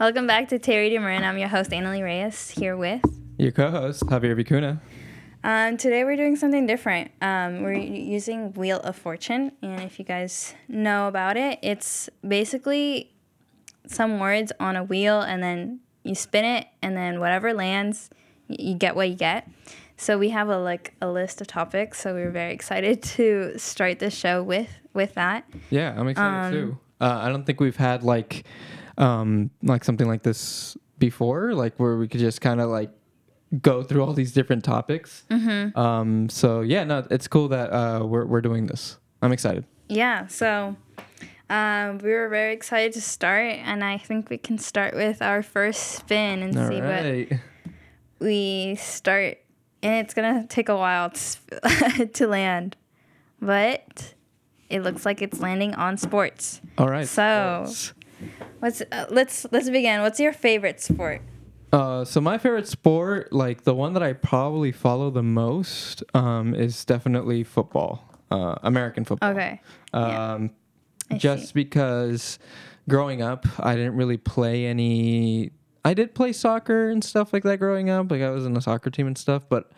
Welcome back to Terry DeMarin. I'm your host, Anali Reyes, here with. Your co-host Javier Vicuna. Um, today we're doing something different. Um, we're using Wheel of Fortune, and if you guys know about it, it's basically some words on a wheel, and then you spin it, and then whatever lands, you get what you get. So we have a like a list of topics. So we are very excited to start the show with with that. Yeah, I'm excited um, too. Uh, I don't think we've had like um, like something like this before, like where we could just kind of like go through all these different topics. Mm-hmm. Um, so yeah, no, it's cool that uh, we're we're doing this. I'm excited. Yeah. So um, we were very excited to start, and I think we can start with our first spin and all see right. what we start. And it's gonna take a while to, to land, but it looks like it's landing on sports. All right. So, sports. What's uh, let's let's begin. What's your favorite sport? Uh, so my favorite sport, like the one that I probably follow the most, um, is definitely football, uh, American football. Okay. Um, yeah. just see. because growing up, I didn't really play any. I did play soccer and stuff like that growing up. Like I was in a soccer team and stuff, but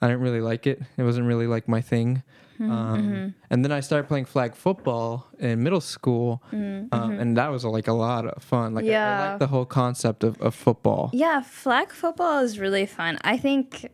I didn't really like it. It wasn't really like my thing. Mm-hmm. Um, mm-hmm. And then I started playing flag football in middle school, mm-hmm. um, mm-hmm. and that was like a lot of fun. Like yeah. I, I like the whole concept of, of football. Yeah, flag football is really fun. I think,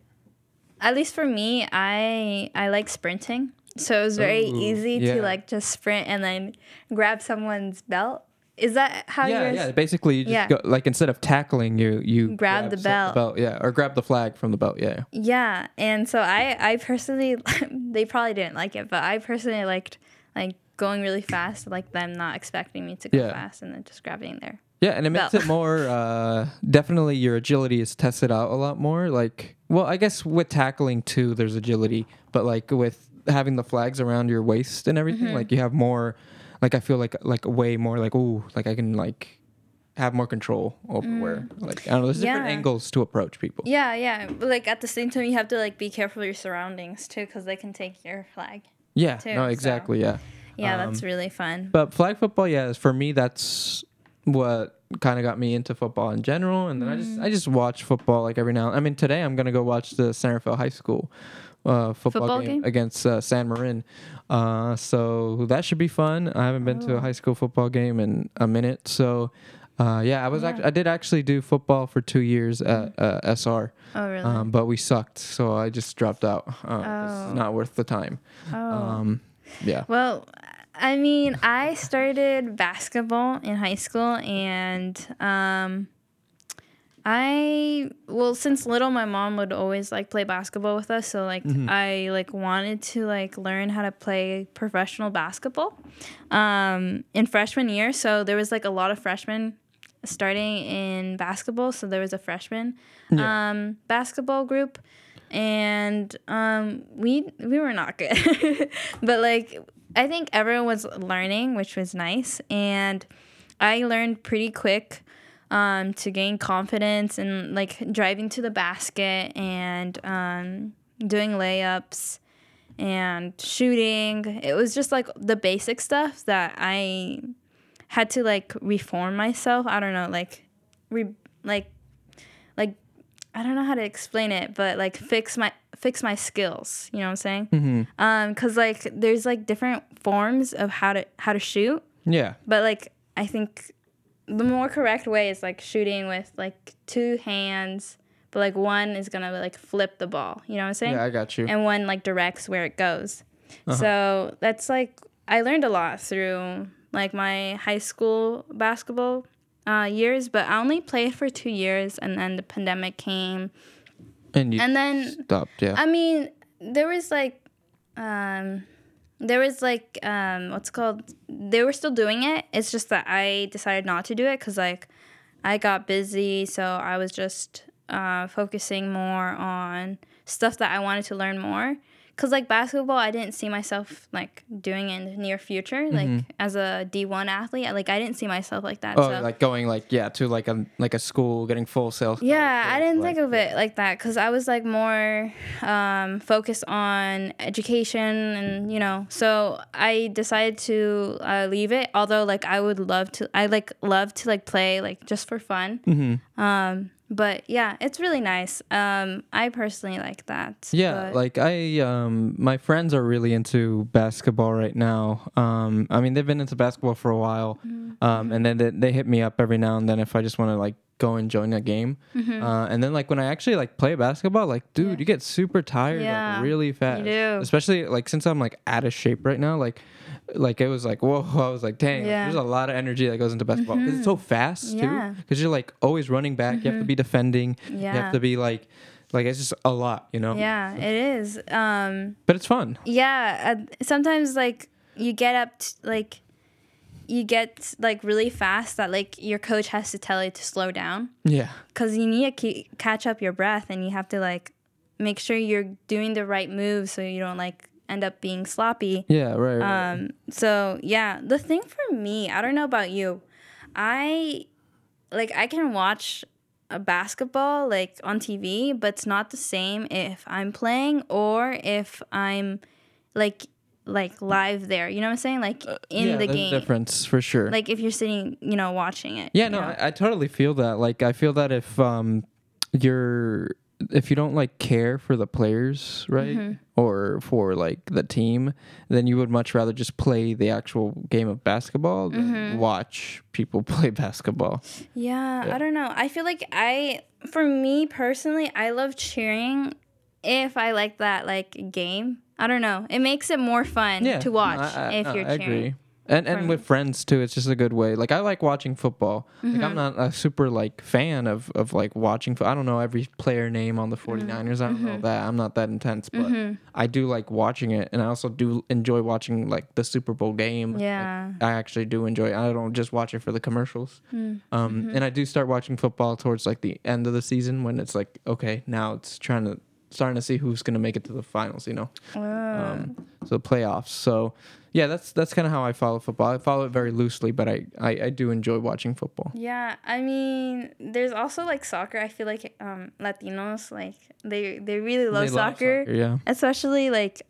at least for me, I I like sprinting. So it was very Ooh, easy yeah. to like just sprint and then grab someone's belt is that how yeah, yours? Yeah, Basically, you just yeah. go like instead of tackling, you you grab, grab the belt. belt. Yeah, or grab the flag from the belt. Yeah. Yeah, and so I I personally they probably didn't like it, but I personally liked like going really fast, like them not expecting me to go yeah. fast, and then just grabbing there. Yeah, and it makes it more uh, definitely your agility is tested out a lot more. Like, well, I guess with tackling too, there's agility, but like with having the flags around your waist and everything, mm-hmm. like you have more like I feel like like way more like ooh like I can like have more control over mm. where like I don't know there's yeah. different angles to approach people. Yeah, yeah. But like at the same time you have to like be careful of your surroundings too cuz they can take your flag. Yeah. Too, no, exactly, so. yeah. Yeah, um, that's really fun. But flag football, yeah, for me that's what kind of got me into football in general and then mm. I just I just watch football like every now I mean today I'm going to go watch the Rafael High School uh, football, football game, game, against uh, San Marin. Uh, so that should be fun. I haven't been oh. to a oh. high school football game in a minute. So uh, yeah, I was yeah. Act- I did actually do football for two years at mm. uh, SR. Oh really? Um, but we sucked, so I just dropped out. Uh, oh. It's not worth the time. Oh. Um, yeah. Well, I mean, I started basketball in high school, and um, I well since little my mom would always like play basketball with us so like mm-hmm. I like wanted to like learn how to play professional basketball um in freshman year so there was like a lot of freshmen starting in basketball so there was a freshman yeah. um basketball group and um we we were not good but like I think everyone was learning which was nice and I learned pretty quick um, to gain confidence and like driving to the basket and um, doing layups and shooting. It was just like the basic stuff that I had to like reform myself. I don't know, like re like like I don't know how to explain it, but like fix my fix my skills. You know what I'm saying? Mm-hmm. Um, cause like there's like different forms of how to how to shoot. Yeah. But like I think the more correct way is like shooting with like two hands, but like one is gonna like flip the ball. You know what I'm saying? Yeah, I got you. And one like directs where it goes. Uh-huh. So that's like I learned a lot through like my high school basketball uh, years, but I only played for two years, and then the pandemic came. And you and then stopped. Yeah. I mean, there was like. Um, there was like um what's called? They were still doing it. It's just that i decided not to do it because like i got busy so i was just uh, focusing more on stuff that i wanted to learn more cause like basketball, I didn't see myself like doing in the near future, like mm-hmm. as a D one athlete. Like I didn't see myself like that. Oh, so. like going like yeah to like a like a school, getting full sales. Yeah, I didn't like, think of it like that because I was like more um, focused on education and you know. So I decided to uh, leave it. Although like I would love to, I like love to like play like just for fun. Mm-hmm. Um, but yeah, it's really nice. Um, I personally like that. Yeah, but. like I, um, my friends are really into basketball right now. Um, I mean, they've been into basketball for a while, mm-hmm. um, and then they, they, hit me up every now and then if I just want to like go and join a game. Mm-hmm. Uh, and then like when I actually like play basketball, like dude, yeah. you get super tired yeah, like really fast. You do. Especially like since I'm like out of shape right now, like like it was like whoa i was like dang yeah. there's a lot of energy that goes into basketball mm-hmm. it's so mm-hmm. fast yeah. too because you're like always running back mm-hmm. you have to be mm-hmm. defending yeah. you have to be like like it's just a lot you know yeah it is um but it's fun yeah uh, sometimes like you get up t- like you get like really fast that like your coach has to tell you to slow down yeah because you need to keep, catch up your breath and you have to like make sure you're doing the right moves so you don't like end up being sloppy. Yeah, right, right. Um, so yeah, the thing for me, I don't know about you, I like I can watch a basketball like on TV, but it's not the same if I'm playing or if I'm like like live there. You know what I'm saying? Like uh, in uh, yeah, the game. difference for sure. Like if you're sitting, you know, watching it. Yeah, no, I, I, totally feel that. Like I feel that if um you're if you don't like care for the players, right? Mm-hmm. Or for like the team, then you would much rather just play the actual game of basketball than mm-hmm. watch people play basketball. Yeah, yeah, I don't know. I feel like I for me personally, I love cheering if I like that like game. I don't know. It makes it more fun yeah, to watch no, I, I, if you're I cheering. Agree and and with friends too it's just a good way like i like watching football mm-hmm. like i'm mm-hmm. not a super like fan of of like watching fo- i don't know every player name on the 49ers mm-hmm. i don't know mm-hmm. that i'm not that intense but mm-hmm. i do like watching it and i also do enjoy watching like the super bowl game yeah like, i actually do enjoy it i don't just watch it for the commercials mm. um and i do start watching football towards like the end of the season when it's like okay now it's trying to starting to see who's going to make it to the finals you know oh. um, so the playoffs so yeah, that's that's kind of how I follow football. I follow it very loosely, but I, I, I do enjoy watching football. Yeah, I mean, there's also like soccer. I feel like um, Latinos like they they really love, they soccer, love soccer. Yeah, especially like,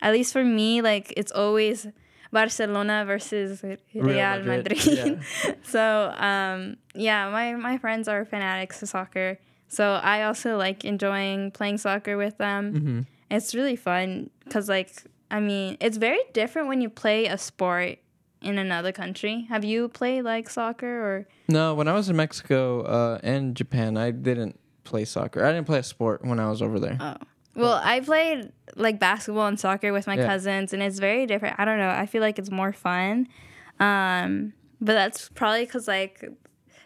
at least for me, like it's always Barcelona versus Real, Real Madrid. Madrid. Yeah. so um, yeah, my my friends are fanatics of soccer. So I also like enjoying playing soccer with them. Mm-hmm. It's really fun because like I mean, it's very different when you play a sport in another country. Have you played like soccer or? No, when I was in Mexico uh, and Japan, I didn't play soccer. I didn't play a sport when I was over there. Oh. Well, I played like basketball and soccer with my yeah. cousins, and it's very different. I don't know. I feel like it's more fun. Um, but that's probably because like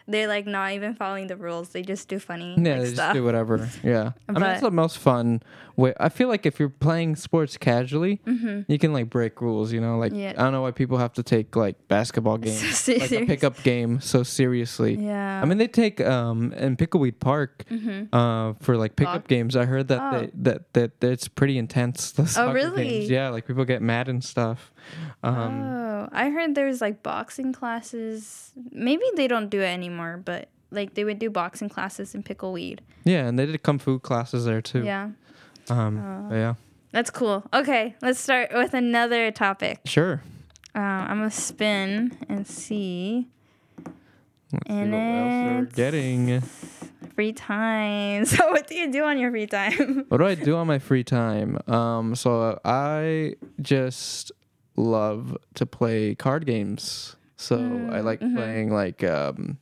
they're like not even following the rules. They just do funny yeah, like, they stuff. just do whatever. Yeah, I mean that's the most fun way. I feel like if you're playing sports casually, mm-hmm. you can like break rules. You know, like yeah. I don't know why people have to take like basketball games, so like a pickup game, so seriously. Yeah, I mean they take um in Pickleweed Park mm-hmm. uh for like pickup games. I heard that oh. they, that, that that it's pretty intense. The oh really? Games. Yeah, like people get mad and stuff. Um, oh, I heard there's like boxing classes. Maybe they don't do it anymore, but like they would do boxing classes in pickleweed. Yeah, and they did kung fu classes there too. Yeah. Um. Uh, yeah. That's cool. Okay, let's start with another topic. Sure. Uh, I'm gonna spin and see. Let's and see what else they're getting. Free time. So, what do you do on your free time? what do I do on my free time? Um, so I just love to play card games. So mm, I like mm-hmm. playing like um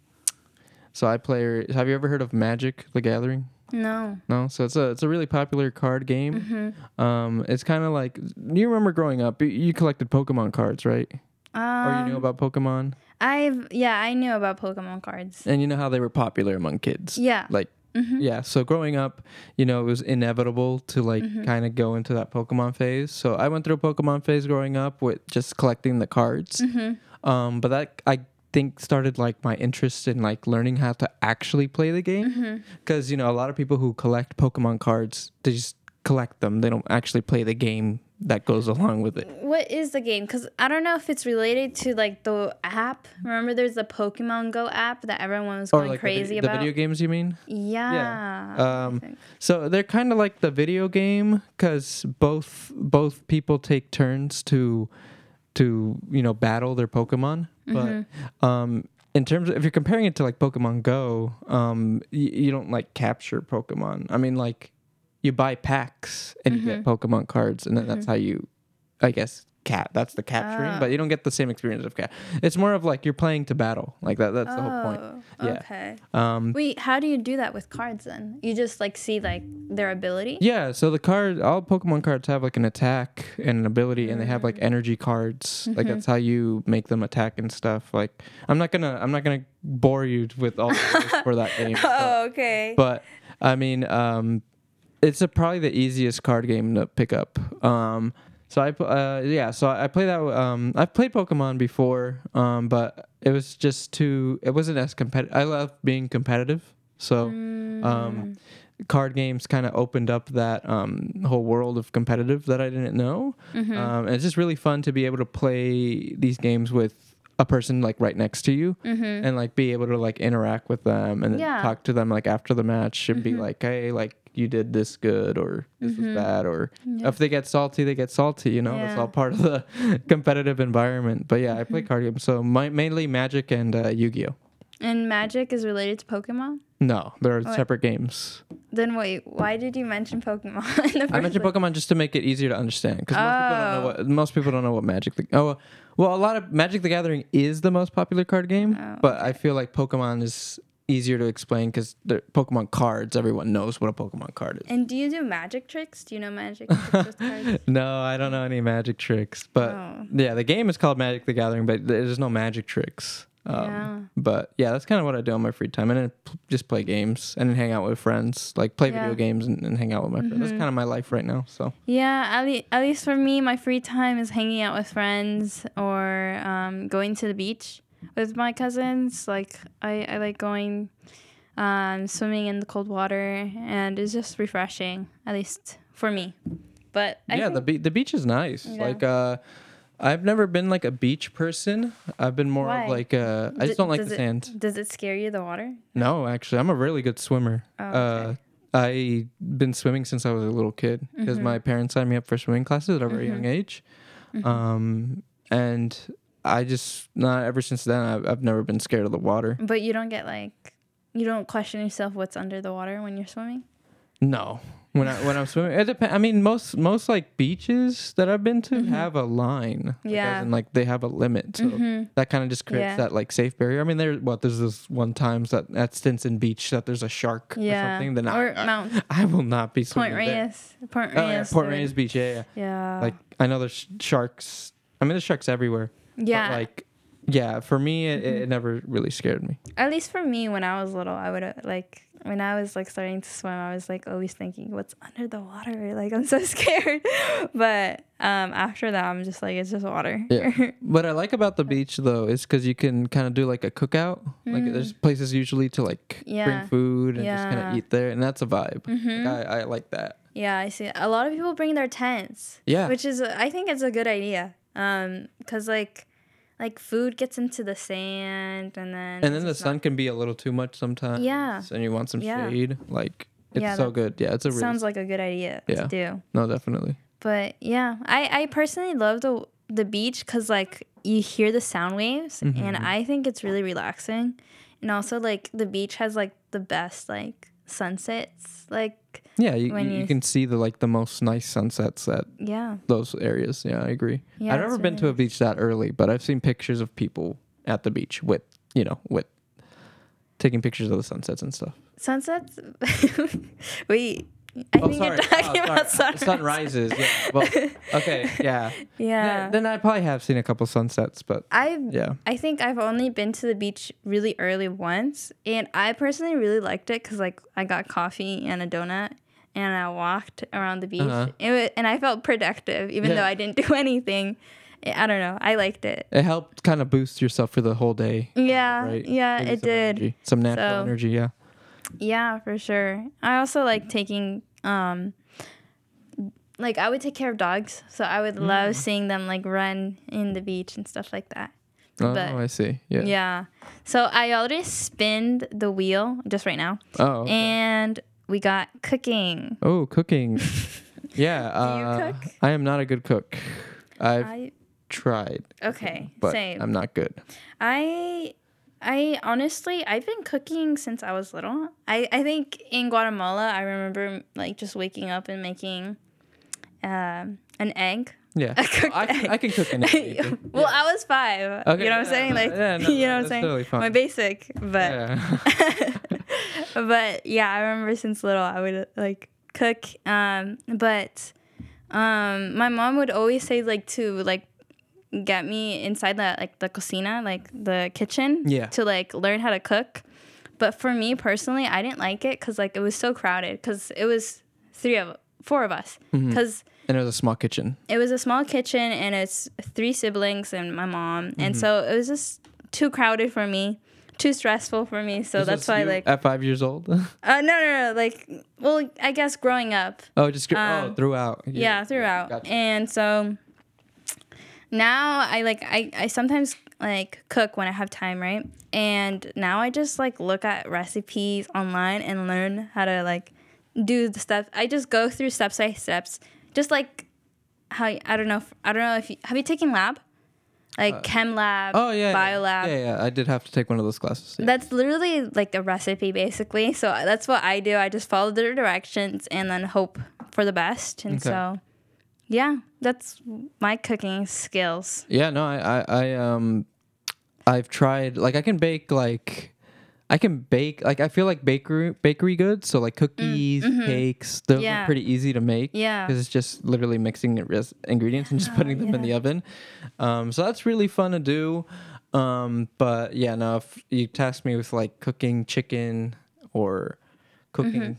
so I play have you ever heard of Magic the Gathering? No. No. So it's a it's a really popular card game. Mm-hmm. Um it's kind of like you remember growing up you collected Pokemon cards, right? Um, or you knew um, about Pokemon? I've yeah, I knew about Pokemon cards. And you know how they were popular among kids? Yeah. Like Mm-hmm. Yeah. So growing up, you know, it was inevitable to like mm-hmm. kind of go into that Pokemon phase. So I went through a Pokemon phase growing up with just collecting the cards. Mm-hmm. Um, but that I think started like my interest in like learning how to actually play the game. Because mm-hmm. you know, a lot of people who collect Pokemon cards, they just collect them. They don't actually play the game that goes along with it. What is the game? Because I don't know if it's related to like the app. Remember, there's the Pokemon Go app that everyone was going like crazy the, about. The video games, you mean? Yeah. Yeah. Um, so they're kind of like the video game because both both people take turns to to you know battle their Pokemon, Mm-hmm. but um, in terms of if you're comparing it to like Pokemon Go, um, you, you don't like capture Pokemon. I mean, like you buy packs and you Mm-hmm. get Pokemon cards, and then that's how you, I guess, cat. That's the capturing, Ah. but you don't get the same experience of cat. It's more of like you're playing to battle, like that. That's the whole point. Oh, Yeah. Okay. Um, Wait, how do you do that with cards then? You just like see like their ability? Yeah, so the card, all Pokemon cards have like an attack and an ability, and they have Mm. like energy cards. Like Mm-hmm. that's how you make them attack and stuff. Like I'm not gonna, I'm not gonna bore you with all the rules for that game. But, Oh, okay. but I mean, um, it's a, probably the easiest card game to pick up. Um, so I, uh, yeah, so I play that. Um, I've played Pokemon before, um, but it was just too. It wasn't as competitive. I love being competitive, so Mm. um, card games kind of opened up that um, whole world of competitive that I didn't know. Mm-hmm. Um, and it's just really fun to be able to play these games with a person like right next to you Mm-hmm. and like be able to like interact with them and Yeah. talk to them like after the match and be like, hey, like you did this good or this was bad or if they get salty, they get salty. You know, it's all part of the competitive environment. But yeah, I play card games, so my, mainly Magic and uh, Yu-Gi-Oh. And Magic is related to Pokemon? No, they're What? separate games. Then wait, why did you mention Pokemon in the first I mentioned place? Pokemon just to make it easier to understand because most people don't know Oh. what most people don't know what Magic. The, oh, well, a lot of Magic the Gathering is the most popular card game, Oh, but I feel like Pokemon is easier to explain because the Pokemon cards. Everyone knows what a Pokemon card is. And do you do magic tricks? Do you know magic tricks with cards? no, I don't know any magic tricks, but Oh. yeah, the game is called Magic the Gathering, but there's no magic tricks. Um, Yeah. But yeah, that's kind of what I do on my free time, and then p- just play games and then hang out with friends, like play Yeah. Mm-hmm. video games and, and hang out with my friends. That's kind of my life right now. So Yeah, at, le- at least for me, my free time is hanging out with friends or um, going to the beach with my cousins. Like I, I like going um, swimming in the cold water, and it's just refreshing, at least for me. But I yeah, the be- the beach is nice. Yeah. Like uh, I've never been like a beach person. I've been more Why? of like uh, I D- just don't like the it- sand. does it scare you the water? No, actually, I'm a really good swimmer. Oh, Uh, okay. I been swimming since I was a little kid because Mm-hmm. my parents signed me up for swimming classes at a very young age. Mm-hmm. Um, and I just not ever since then I've, I've never been scared of the water. But you don't get like, you don't question yourself what's under the water when you're swimming. No, when I when I'm swimming, it depends. I mean, most most like beaches that I've been to mm-hmm. have a line. Like, Yeah. in, like they have a limit, so mm-hmm. that kind of just creates Yeah. that like safe barrier. I mean, there what there's this one times that at Stinson Beach that there's a shark or Yeah. something. Then or I, Mount I will not be swimming Point there. Reyes. Point Oh, yeah, Port. Reyes Beach. Yeah, yeah. Yeah. Like I know there's sharks. I mean, there's sharks everywhere. Yeah. But like, yeah, for me, it, Mm-hmm. it never really scared me. At least for me, when I was little, I would like when I was like starting to swim, I was like always thinking, "What's under the water?" Like I'm so scared. but um, after that, I'm just like, it's just water. Yeah. what I like about the beach though is because you can kind of do like a cookout. Like there's places usually to like Mm. Yeah. bring food and just kind of eat there, and that's a vibe. Mhm. Like, I, I like that. yeah, I see. A lot of people bring their tents. Yeah. Which is, I think, it's a good idea. Um, cause like, like food gets into the sand, and then and then the sun not- can be a little too much sometimes. Yeah. And you want some Yeah. shade. Like it's Yeah, so good. Yeah, it's a really sounds like a good idea Yeah. to do. no, definitely. But yeah, I I personally love the the beach because like you hear the sound waves, and Mm-hmm. I think it's really relaxing, and also like the beach has like the best like sunsets. Like Yeah, you, you, you can see the like the most nice sunsets at yeah, those areas. Yeah, I agree. Yeah, I've never been really to a beach that early, but I've seen pictures of people at the beach with, you know, with taking pictures of the sunsets and stuff. sunsets. Wait, I oh, think sorry. you're talking Oh, about sorry. sunrise. sunrises. Yeah. Well, okay. Yeah. Yeah, Then, then I probably have seen a couple sunsets, but I yeah. I think I've only been to the beach really early once, and I personally really liked it because like I got coffee and a donut, and I walked around the beach, Uh-huh. it wa- and I felt productive even Yeah. though I didn't do anything. I don't know. I liked it. It helped kind of boost yourself for the whole day. Yeah, Right? yeah, you it some did. energy, some natural So- energy. Yeah. Yeah, for sure. I also like taking um like I would take care of dogs, so I would love seeing them like run in the beach and stuff like that. Oh, But- I see. Yeah. Yeah. So I already spinned the wheel just right now, Oh. okay. and we got cooking. Oh, cooking. yeah. Do you uh, cook? I am not a good cook. I've I tried, okay, but same. I'm not good. I I honestly I've been cooking since I was little. I I think in Guatemala I remember like just waking up and making um an egg. Yeah. I, egg. I can cook an egg. well, I was five. Okay, you know what I'm saying? Like, yeah, no, you know what I'm saying? totally. My basic, but Yeah. But yeah, I remember since little I would like cook. Um, but um, my mom would always say like to like get me inside the like the cocina, like the kitchen, Yeah. to like learn how to cook. But for me personally, I didn't like it because like it was so crowded. Because it was three of four of us. Mm-hmm. Because and it was a small kitchen. it was a small kitchen and it's three siblings and my mom, Mm-hmm. and so it was just too crowded for me. Too stressful for me, so that's why you like at five years old. uh, no, no, no. Like, well, I guess growing up. oh, just gr- oh Um, throughout. Yeah, throughout. gotcha. And so now I like I, I sometimes like cook when I have time, right? And now I just like look at recipes online and learn how to like do the stuff. I just go through steps by steps. Just like how I don't know if, I don't know if you, have you taken lab? Like chem lab, Oh yeah. bio yeah. lab. Yeah, yeah. I did have to take one of those classes. yeah. That's literally like a recipe, basically. So that's what I do. I just follow the directions and then hope for the best. And Okay. so, yeah, that's my cooking skills. Yeah, no, I, I, I, um, I've tried. Like, I can bake. Like, I can bake. Like, I feel like bakery bakery goods. So like cookies, cakes. Those Mm, mm-hmm. Yeah. are pretty easy to make. Yeah. because it's just literally mixing ingredients and just putting them in the oven. Um, so that's really fun to do. Um, but yeah, no, if you task me with like cooking chicken or cooking Mm-hmm.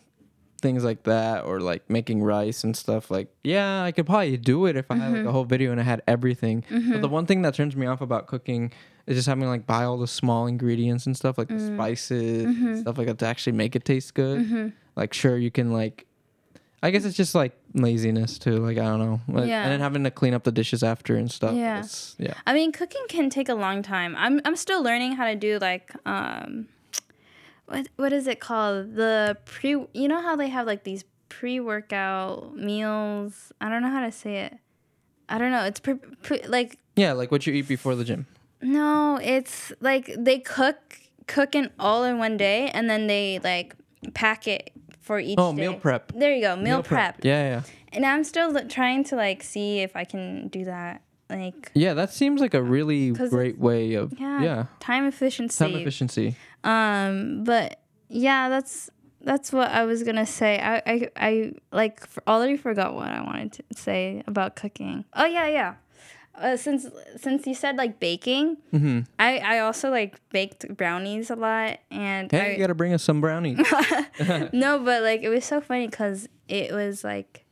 things like that or like making rice and stuff like yeah i could probably do it if i had Mm-hmm. like a whole video and i had everything but the one thing that turns me off about cooking is just having to like buy all the small ingredients and stuff like the Mm. spices Mm-hmm. and stuff like that to actually make it taste good like sure you can like i guess it's just like laziness too like i don't know Like, Yeah. and then having to clean up the dishes after and stuff Yeah. It's- yeah I mean, cooking can take a long time. I'm I'm still learning how to do like um, what what is it called? The pre. You know how they have like these pre-workout meals. I don't know how to say it. I don't know. It's pre, pre like yeah like what you eat before the gym No, it's like they cook cooking all in one day and then they like pack it for each oh day. meal prep There you go, meal, prep. yeah yeah And I'm still li- trying to like see if I can do that. Like yeah that seems like a really great way of yeah, yeah time efficiency. time efficiency Um, but yeah, that's that's what I was gonna say. I I, I like already forgot what I wanted to say about cooking. Oh yeah, yeah. Uh, since since you said like baking, mm-hmm. I I also like baked brownies a lot, and Hey, you gotta bring us some brownies. no, but like it was so funny because it was like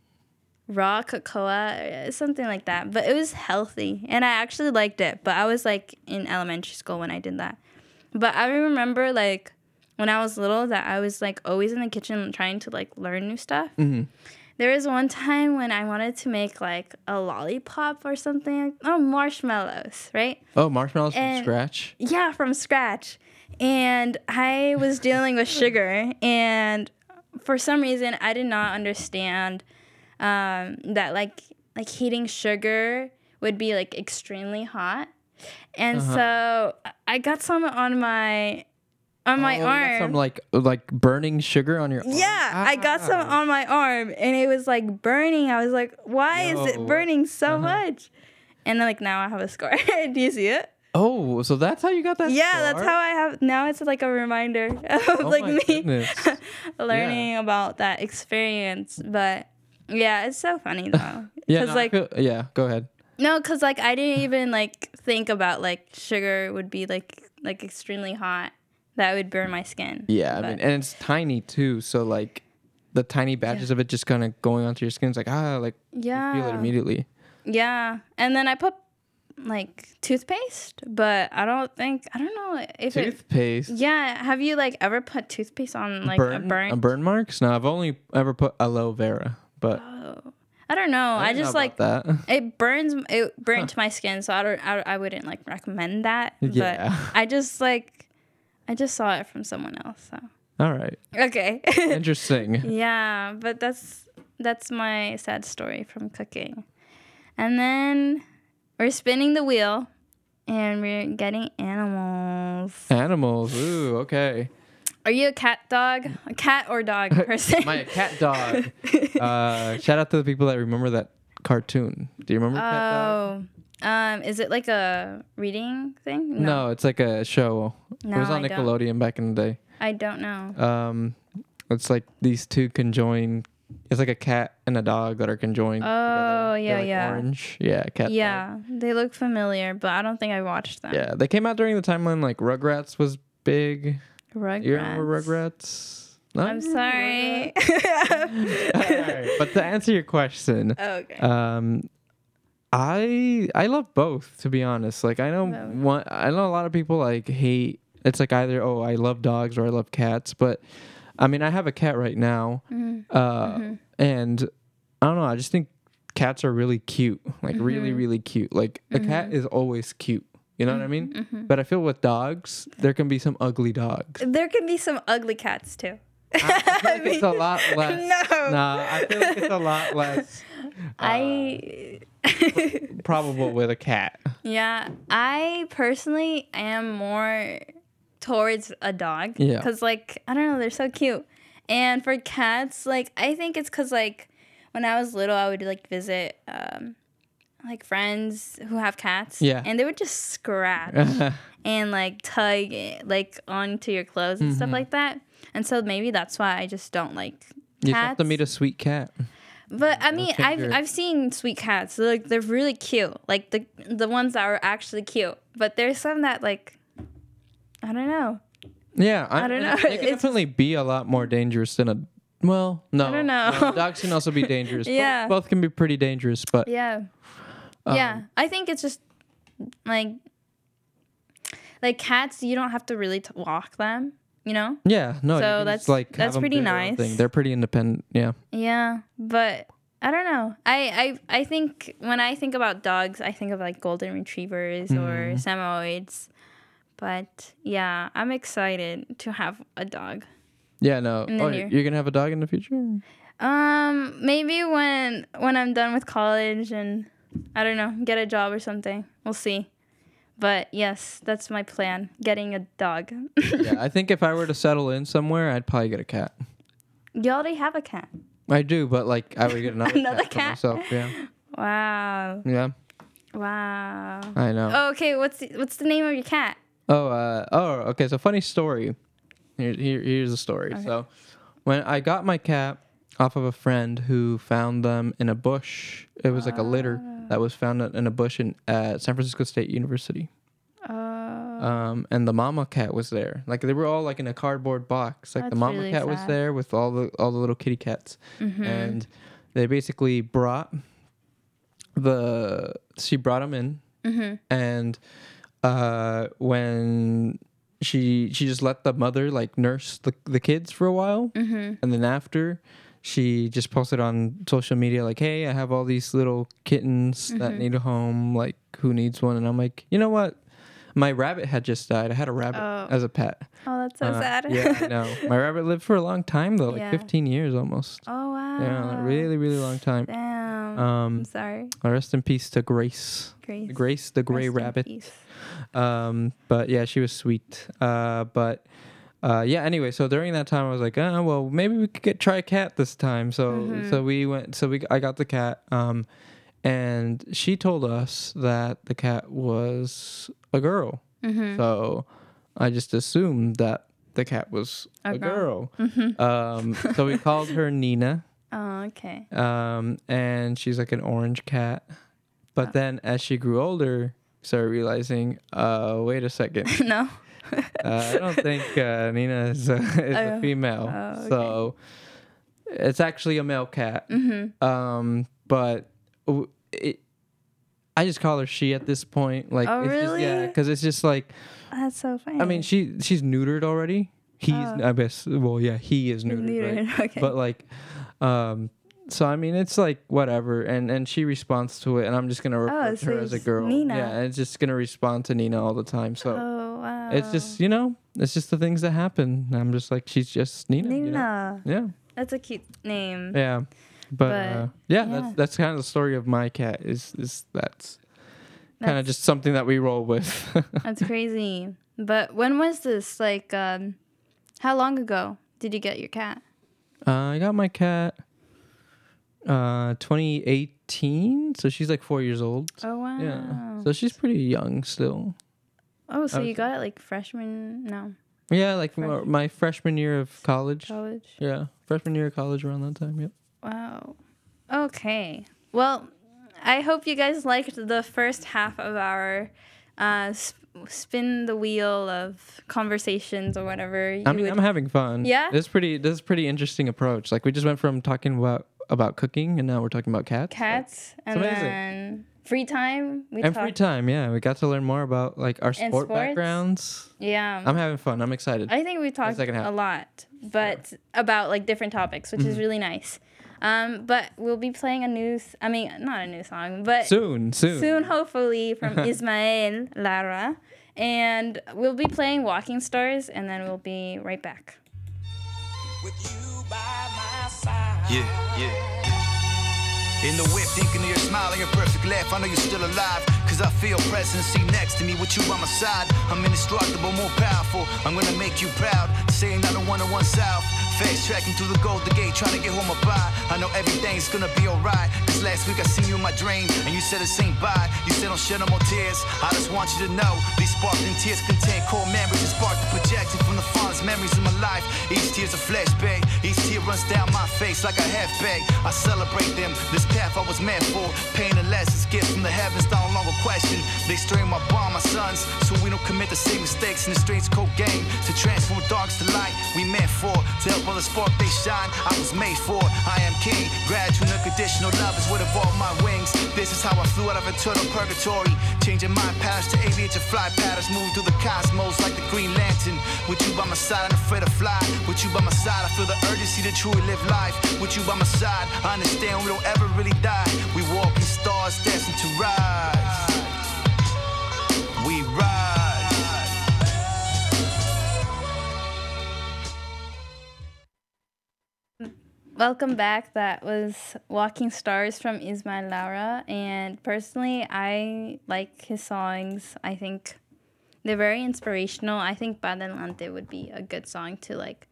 raw cocoa, uh, something like that. But it was healthy, and I actually liked it. But I was like in elementary school when I did that. But I remember like when I was little that I was like always in the kitchen trying to like learn new stuff. Mhm. There was one time when I wanted to make like a lollipop or something. Oh, marshmallows, right? Oh, marshmallows from scratch. Yeah, from scratch. And I was dealing with sugar, and for some reason, I did not understand um, that like like heating sugar would be like extremely hot, and Uh-huh. so I got some on my on my Oh, arm. Some like like burning sugar on your. arm? yeah, I got some Ah. on my arm, and it was like burning. I was like, "Why is it burning so Uh-huh. much?" And then like now I have a scar. Do you see it? Oh, so that's how you got that. Yeah, that's how I have now. It's like a reminder of Oh like me learning about that experience. But yeah, it's so funny though. Yeah, no, like feel- yeah. Go ahead. no, cause like I didn't even like think about like sugar would be like like extremely hot. That would burn my skin. Yeah, I mean, and it's tiny too. So like, the tiny batches of it just kind of going onto your skin. It's like ah, like you feel it immediately. yeah. And then I put like toothpaste, but I don't think I don't know if it. Toothpaste. Yeah, have you like ever put toothpaste on like burn, a burn? A burn marks? No, I've only ever put aloe vera, but Oh. I don't know. I, I just know like that. it burns. It burnt my skin, so I don't. I, I wouldn't like recommend that. Yeah. But I just like, I just saw it from someone else. So All right. okay. Interesting. yeah, but that's that's my sad story from cooking, and then we're spinning the wheel, and we're getting animals. Animals. Ooh, okay. Are you a cat dog? A cat or dog person? My cat dog. uh, shout out to the people that remember that cartoon. Do you remember Cat Dog? Um, is it like a reading thing? No. it's like a show. No, it was on I don't. Nickelodeon back in the day. I don't know. Um, it's like these two conjoined. It's like a cat and a dog that are conjoined. Oh, together. yeah, They're, like, yeah. Orange. Yeah, cat. Yeah, they look familiar, but I don't think I watched them. Yeah, they came out during the time when like Rugrats was big. Rugrats. You remember Rugrats? No? I'm sorry. Alright, But to answer your question, okay. um, I I love both to be honest. Like I know one, I know a lot of people like hate. It's like either oh I love dogs or I love cats. But I mean I have a cat right now, Mhm. uh, Mhm. and I don't know. I just think cats are really cute. Like really Mhm. really cute. Like a cat Mhm. is always cute. You know what I mean? Mhm. But I feel with dogs, there can be some ugly dogs. There can be some ugly cats too. I feel like it's a lot less. No. Nah, I feel like it's a lot less I. probable with a cat. yeah, I personally am more towards a dog. Yeah. Because, like, I don't know, they're so cute. And for cats, like, I think it's because, like, when I was little, I would, like, visit, um, like, friends who have cats. Yeah. And they would just scratch. and like tug like onto your clothes and stuff Mhm. like that. And so maybe that's why I just don't like you have to meet a sweet cat. But I mean, I've your- I've seen sweet cats. They're, like they're really cute. Like the the ones that are actually cute. But there's some that like I don't know. Yeah, I, I don't know, They can it's- definitely be a lot more dangerous than a. Well, no. I don't know. no, dogs can also be dangerous. Both- Yeah. Both, can be pretty dangerous, but Yeah. um, yeah. I think it's just like like cats. You don't have to really t- walk them. You know. Yeah, no. So that's- like that's pretty do their own nice. thing. They're pretty independent. Yeah. Yeah, but I don't know. I, I I think when I think about dogs, I think of like golden retrievers or Mm. Samoyeds. But yeah, I'm excited to have a dog. Yeah, no. Oh, then you're, you're- you're gonna have a dog in the future? Um, maybe when when I'm done with college and I don't know, get a job or something. We'll see. But yes, that's my plan. Getting a dog. yeah, I think if I were to settle in somewhere, I'd probably get a cat. you already have a cat. I do, but like I would get another, Another cat, for cat? myself. Yeah, Wow. yeah, Wow. I know. Oh, okay, what's the, what's the name of your cat? Oh, uh, oh, okay. So funny story. Here, here here's the story. Okay. So, when I got my cat off of a friend who found them in a bush, it was like a litter Ah. That was found in a bush in at San Francisco State University. Uh, Um, and the mama cat was there. Like they were all like in a cardboard box. Like the mama really cat was there with all the all the little kitty cats, mhm. and they basically brought the she brought them in Mhm. and uh when she she just let the mother like nurse the, the kids for a while Mhm. and then after she just posted on social media like hey i have all these little kittens that Mhm. need a home like who needs one and i'm like you know what my rabbit had just died i had a rabbit Oh. as a pet Oh, that's so Uh, sad. yeah no, my rabbit lived for a long time though like Yeah. 15 years almost oh wow. yeah a really really long time Damn. um I'm sorry. rest in peace to grace Grace. grace the gray Rest rabbit um, but yeah, she was sweet. Uh, but uh, yeah. Anyway, so during that time, I was like, oh, well, maybe we could get try a cat this time. So Mhm. so we went. So we I got the cat. Um, and she told us that the cat was a girl. Mhm. So I just assumed that the cat was A a, girl. girl. Mhm. Um, so we called her Nina. Oh, okay. Um, and she's like an orange cat. But Oh. then as she grew older, started realizing, uh, wait a second. no. Uh, I don't think uh, Nina is, a, is a Oh. female. Oh, okay. So it's actually a male cat. Mhm. Um, but it, I just call her she at this point. Like, Oh, it's just, yeah, because it's just like, That's so funny. I mean, she she's neutered already. He's, Oh. I guess, well, yeah, he is neutered, right? Neutered, Okay. But like, um, So I mean, it's like whatever, and and she responds to it, and I'm just gonna refer Oh, to her as a girl. Nina. Yeah, and it's just gonna respond to Nina all the time. So Oh wow. it's just you know, it's just the things that happen. I'm just like she's just Nina. you know? Yeah, That's a cute name. yeah, but, But, uh, yeah, yeah. that's that's kind of the story of my cat. Is is that's kind of just something that we roll with. That's crazy. But when was this? Like, um, how long ago did you get your cat? uh, I got my cat. Uh, 2018. So she's like four years old. Oh wow. Yeah. So she's pretty young still. Oh, so I you got it like freshman? No, Yeah, like my, Fresh- my freshman year of college. college. Yeah, freshman year of college around that time. Yep. Wow. Okay. Well, I hope you guys liked the first half of our uh, sp- spin the wheel of conversations or whatever. You I mean, would- I'm having fun. Yeah? This is pretty. This is pretty interesting approach. Like we just went from talking about about cooking, and now we're talking about cats. cats and amazing. then free time. We And talk- free time, yeah, we got to learn more about like our sport backgrounds. Yeah. I'm having fun. I'm excited. I think we talked second half. a lot, but about like different topics, which Mm-hmm. is really nice. Um, but we'll be playing a new, s- I mean, not a new song, but soon, soon. soon, hopefully, from Ismael Lara. And we'll be playing Walking Stars, and then we'll be right back. with you by my side. Yeah, yeah. In the whip, thinking of your smile and your perfect laugh. I know you're still alive. Cause I feel presence. See next to me with you by my side. I'm indestructible, more powerful. I'm gonna make you proud. Saying I don't wanna one south. Fast tracking through the Golden Gate, trying to get home a buy. I know everything's gonna be alright. Cause last week I seen you in my dream, and you said the same bye. You said don't shed no more tears. I just want you to know these sparkling tears contain core memories and spark the from the fondest memories of my life. Each tear's a flashback. Each tear runs down my face like a half bag. I celebrate them. This path I was meant for. Pain and lessons, gifts from the heavens, no longer question. They strain my bond, my sons, so we don't commit the same mistakes in the streets code game. To transform darks to light, we meant for. To help others spark they shine, I was made for. I am king, gradual unconditional love is what evolved my wings. This is how I flew out of eternal purgatory. Changing my patterns to aviate to fly patterns, move through the cosmos like the Green Lantern. With you by my side, I'm afraid to fly. With you by my side, I feel the urgency to truly live life. With you by my side, I understand we don't ever really die. We walk in stars destined to rise. Welcome back. That was Walking Stars from Ismael Lara. And personally, I like his songs. I think they're very inspirational. I think Badelante would be a good song to like,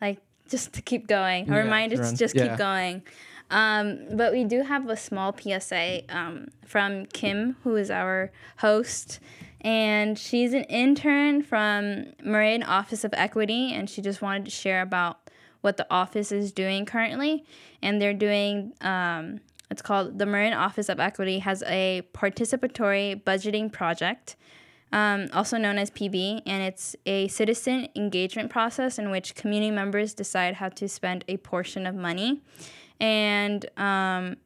like just to keep going. A Yeah, reminder to just yeah. keep going. Um, but we do have a small PSA um, from Kim, who is our host. And she's an intern from Marin Office of Equity, and she just wanted to share about what the office is doing currently. And they're doing, um, it's called the Marin Office of Equity has a participatory budgeting project, um, also known as PB, and it's a citizen engagement process in which community members decide how to spend a portion of money. And um,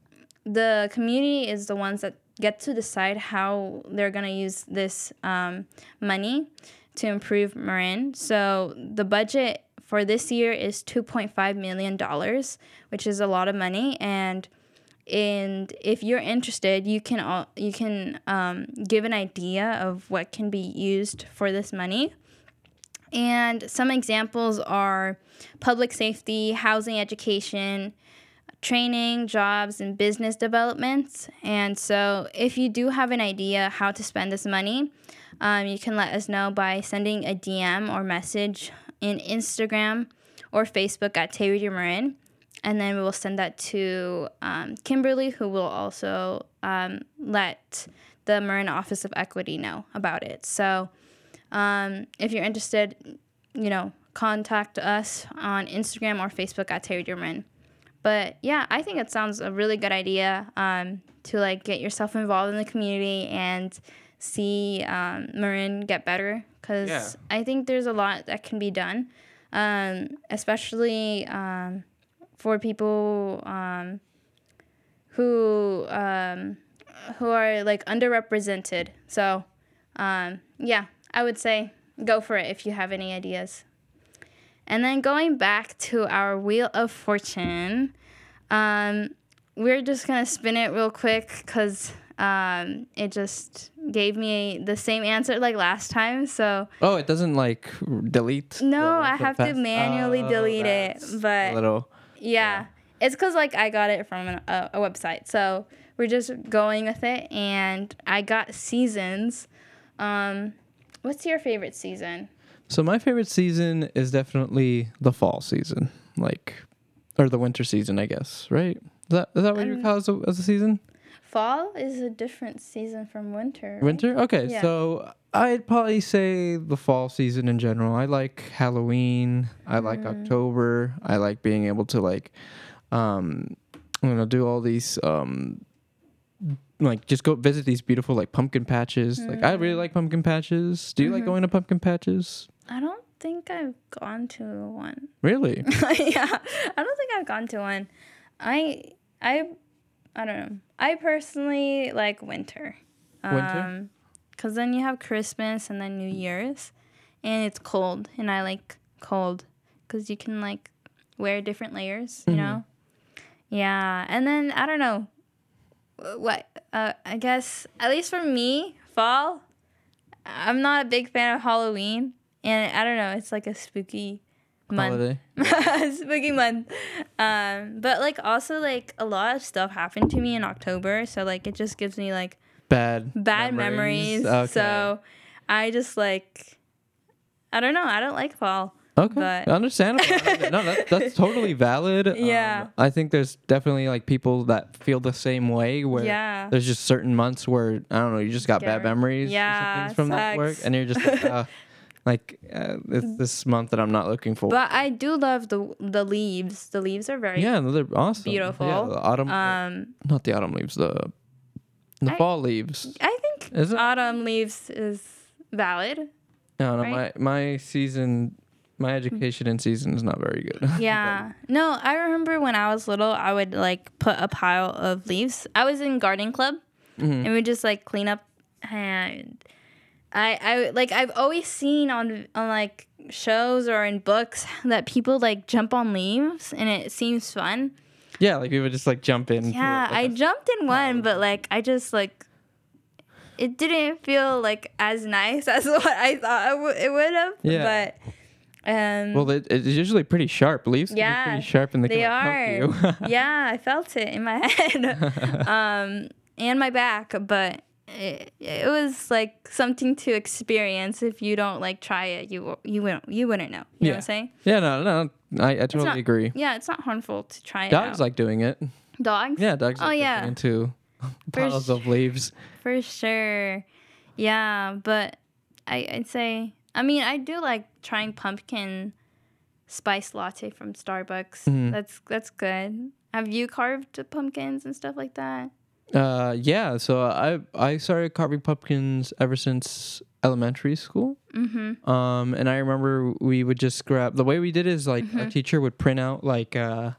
the community is the ones that get to decide how they're going to use this um, money to improve Marin. So the budget for this year is $2.5 million, which is a lot of money. And and if you're interested, you can al- you can um, give an idea of what can be used for this money. And some examples are public safety, housing, education, training, jobs, and business developments. And so, if you do have an idea how to spend this money, um, you can let us know by sending a DM or message in Instagram or Facebook at Taylor Marin. And then we will send that to um, Kimberly, who will also um, let the Marin Office of Equity know about it. So, um, if you're interested, you know, contact us on Instagram or Facebook at Terry German. But yeah, I think it sounds a really good idea um, to like get yourself involved in the community and see um, Marin get better because Yeah. I think there's a lot that can be done, um, especially um, for people um, who um, who are like underrepresented. So um, yeah, I would say go for it if you have any ideas. And then going back to our Wheel of Fortune, Um, we're just gonna spin it real quick because um, it just gave me the same answer like last time. So Oh, it doesn't like delete. no, the- I the have to manually Oh, delete it. But little. yeah, it's because like I got it from an, a, a website. So we're just going with it, and I got seasons. Um, what's your favorite season? So my favorite season is definitely the fall season, like, or the winter season, I guess. Right? Is that is that what you Um, call as a, as a season? Fall is a different season from winter. right? Winter? Okay, Yeah. so I'd probably say the fall season in general. I like Halloween. I like Mm. October. I like being able to like, um, you know, do all these um, like just go visit these beautiful like pumpkin patches. Like I Mm. really like pumpkin patches. Do you like Mhm. going to pumpkin patches? I don't think I've gone to one. Really? yeah, I don't think I've gone to one. I I I don't know. I personally like winter. Winter? Because then you have Christmas and then New Year's, and it's cold, and I like cold because you can like wear different layers. You Mhm. know. Yeah, and then I don't know. What uh, I guess at least for me, fall. I'm not a big fan of Halloween, and I don't know. It's like a spooky month. Spooky month. Um, but like also like a lot of stuff happened to me in October, so like it just gives me like Bad. bad memories. Okay. So I just like I don't know. I don't like fall. Okay, But- understandable. no, that, that's totally valid. Um, Yeah. I think there's definitely like people that feel the same way. Where Yeah. there's just certain months where I don't know, you just got bad Scary. memories, Yeah, from that work, and you're just like, uh, like uh, it's this month that I'm not looking for. But I do love the the leaves. The leaves are very yeah, they're awesome. Yeah, beautiful. the autumn, um not the autumn leaves, the the I- fall leaves. I think autumn leaves is valid. No, no, right? my my season, my education in season is not very good. Yeah. no, I remember when I was little, I would like put a pile of leaves. I was in gardening club, Mhm. and we just like clean up. And I, I like I've always seen on on like shows or in books that people like jump on leaves, and it seems fun. yeah, like we would just like jump in. Yeah, I jumped in one, but like I just like. It didn't feel like as nice as what I thought it, w- it would have. Yeah. But um Well, it, it's usually pretty sharp. Leaves can be Yeah, pretty sharp, and they, they can are. like, you. yeah, I felt it in my head, um, and my back. But it, it was like something to experience. If you don't like try it, you you wouldn't you wouldn't know. You know what Yeah. I'm saying? yeah, no, no, I, I totally not- agree. Yeah, it's not harmful to try it. Dogs like doing it. dogs. Yeah, dogs. Oh, like yeah. into piles of leaves. for sure. Yeah, but I I'd say I mean I do like trying pumpkin spice latte from Starbucks. Mhm. That's that's good. Have you carved pumpkins and stuff like that? Uh, yeah. So I I started carving pumpkins ever since elementary school. Mm-hmm. Um, and I remember we would just grab the way we did is like Mm-hmm. our teacher would print out like uh,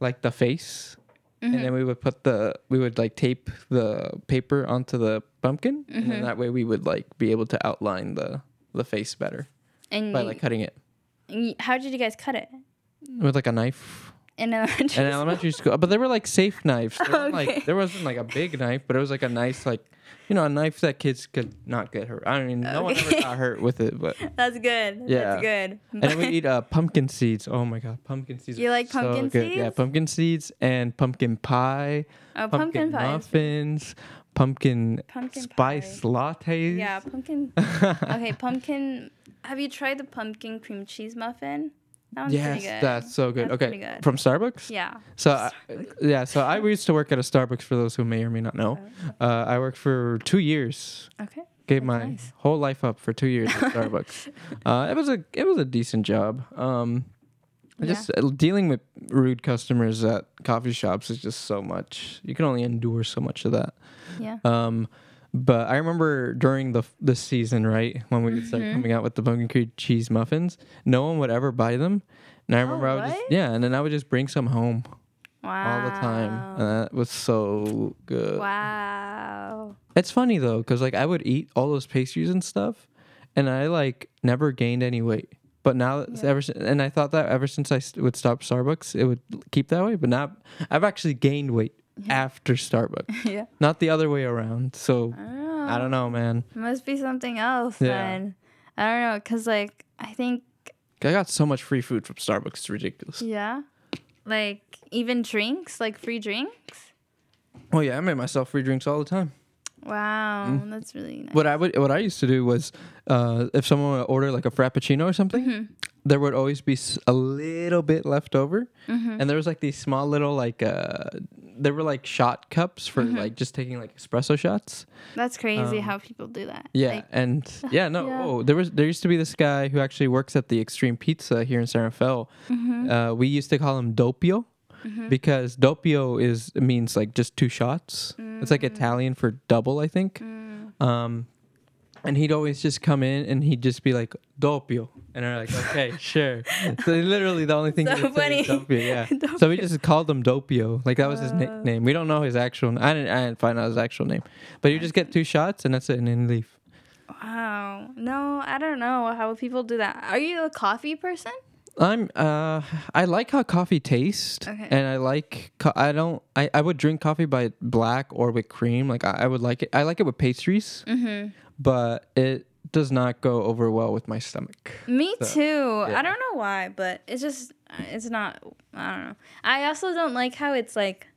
like the face, Mm-hmm. and then we would put the we would like tape the paper onto the pumpkin, and Mm-hmm. then that way we would like be able to outline the the face better And by like cutting it how did you guys cut it? with like a knife. In elementary in school? elementary school, but they were like safe knives. They Okay. Like there wasn't like a big knife, but it was like a nice like you know a knife that kids could not get hurt. I mean, no one ever got hurt with it, but That's good. Yeah. That's good. and then we eat uh, pumpkin seeds. Oh my god, pumpkin seeds! You like so pumpkin. Yeah, seeds? pumpkin seeds and pumpkin pie, oh, pumpkin, pumpkin pie. muffins, pumpkin, Pumpkin spice pie. lattes. Yeah, pumpkin. okay, pumpkin. Have you tried the pumpkin cream cheese muffin? That one's Yes, pretty good. that's so good. That's okay, good. from Starbucks. yeah. So I, yeah, so I used to work at a Starbucks. For those who may or may not know, uh, I worked for two years. Okay. Gave That's my nice. whole life up for two years at Starbucks. Uh, it was a it was a decent job. Um, Yeah. just uh, dealing with rude customers at coffee shops is just so much. You can only endure so much of that. Yeah. Um, but I remember during the the season, right when we would start Mm-hmm. coming out with the pumpkin cream cheese muffins, no one would ever buy them. And I remember I would just Oh, yeah, and then I would just bring some home Wow. all the time, and that was so good. Wow. It's funny though, because like I would eat all those pastries and stuff, and I like never gained any weight. But now, Yeah. ever since, and I thought that ever since I would stop Starbucks, it would keep that way. But now, I've actually gained weight after Starbucks, yeah. not the other way around. So I don't know. I don't know, man. Must be something else Yeah. then. I don't know, cause like I think I got so much free food from Starbucks. It's ridiculous. yeah, like even drinks, like free drinks. Oh yeah, I make myself free drinks all the time. Wow, Mm. that's really nice. What I would, what I used to do was, uh, if someone would order like a frappuccino or something, Mm-hmm. there would always be a little bit left over, Mm-hmm. and there was like these small little like, uh, there were like shot cups for Mm-hmm. like just taking like espresso shots. That's crazy Um, how people do that. Yeah, Like, and yeah, no. Yeah. Oh, there was there used to be this guy who actually works at the Extreme Pizza here in San Rafael. Mm-hmm. Uh, we used to call him Doppio because doppio is means like just two shots. It's like Mm. Italian for double, I think. Um, and he'd always just come in and he'd just be like doppio, and I'm like, okay, sure. So literally the only thing So he would say is funny. doppio, yeah. So we just called him doppio, like that was his Uh. nickname. We don't know his actual. I didn't. I didn't find out his actual name, but you just get two shots and that's it, and then leave. wow. No, I don't know how people do that. Are you a coffee person? I'm uh I like how coffee tastes Okay. and I like co- I don't I, I would drink coffee by black or with cream like I, I would like it I like it with pastries Mm-hmm. but it does not go over well with my stomach. Me So, too. yeah. I don't know why, but it's just it's not. I don't know. I also don't like how it's like.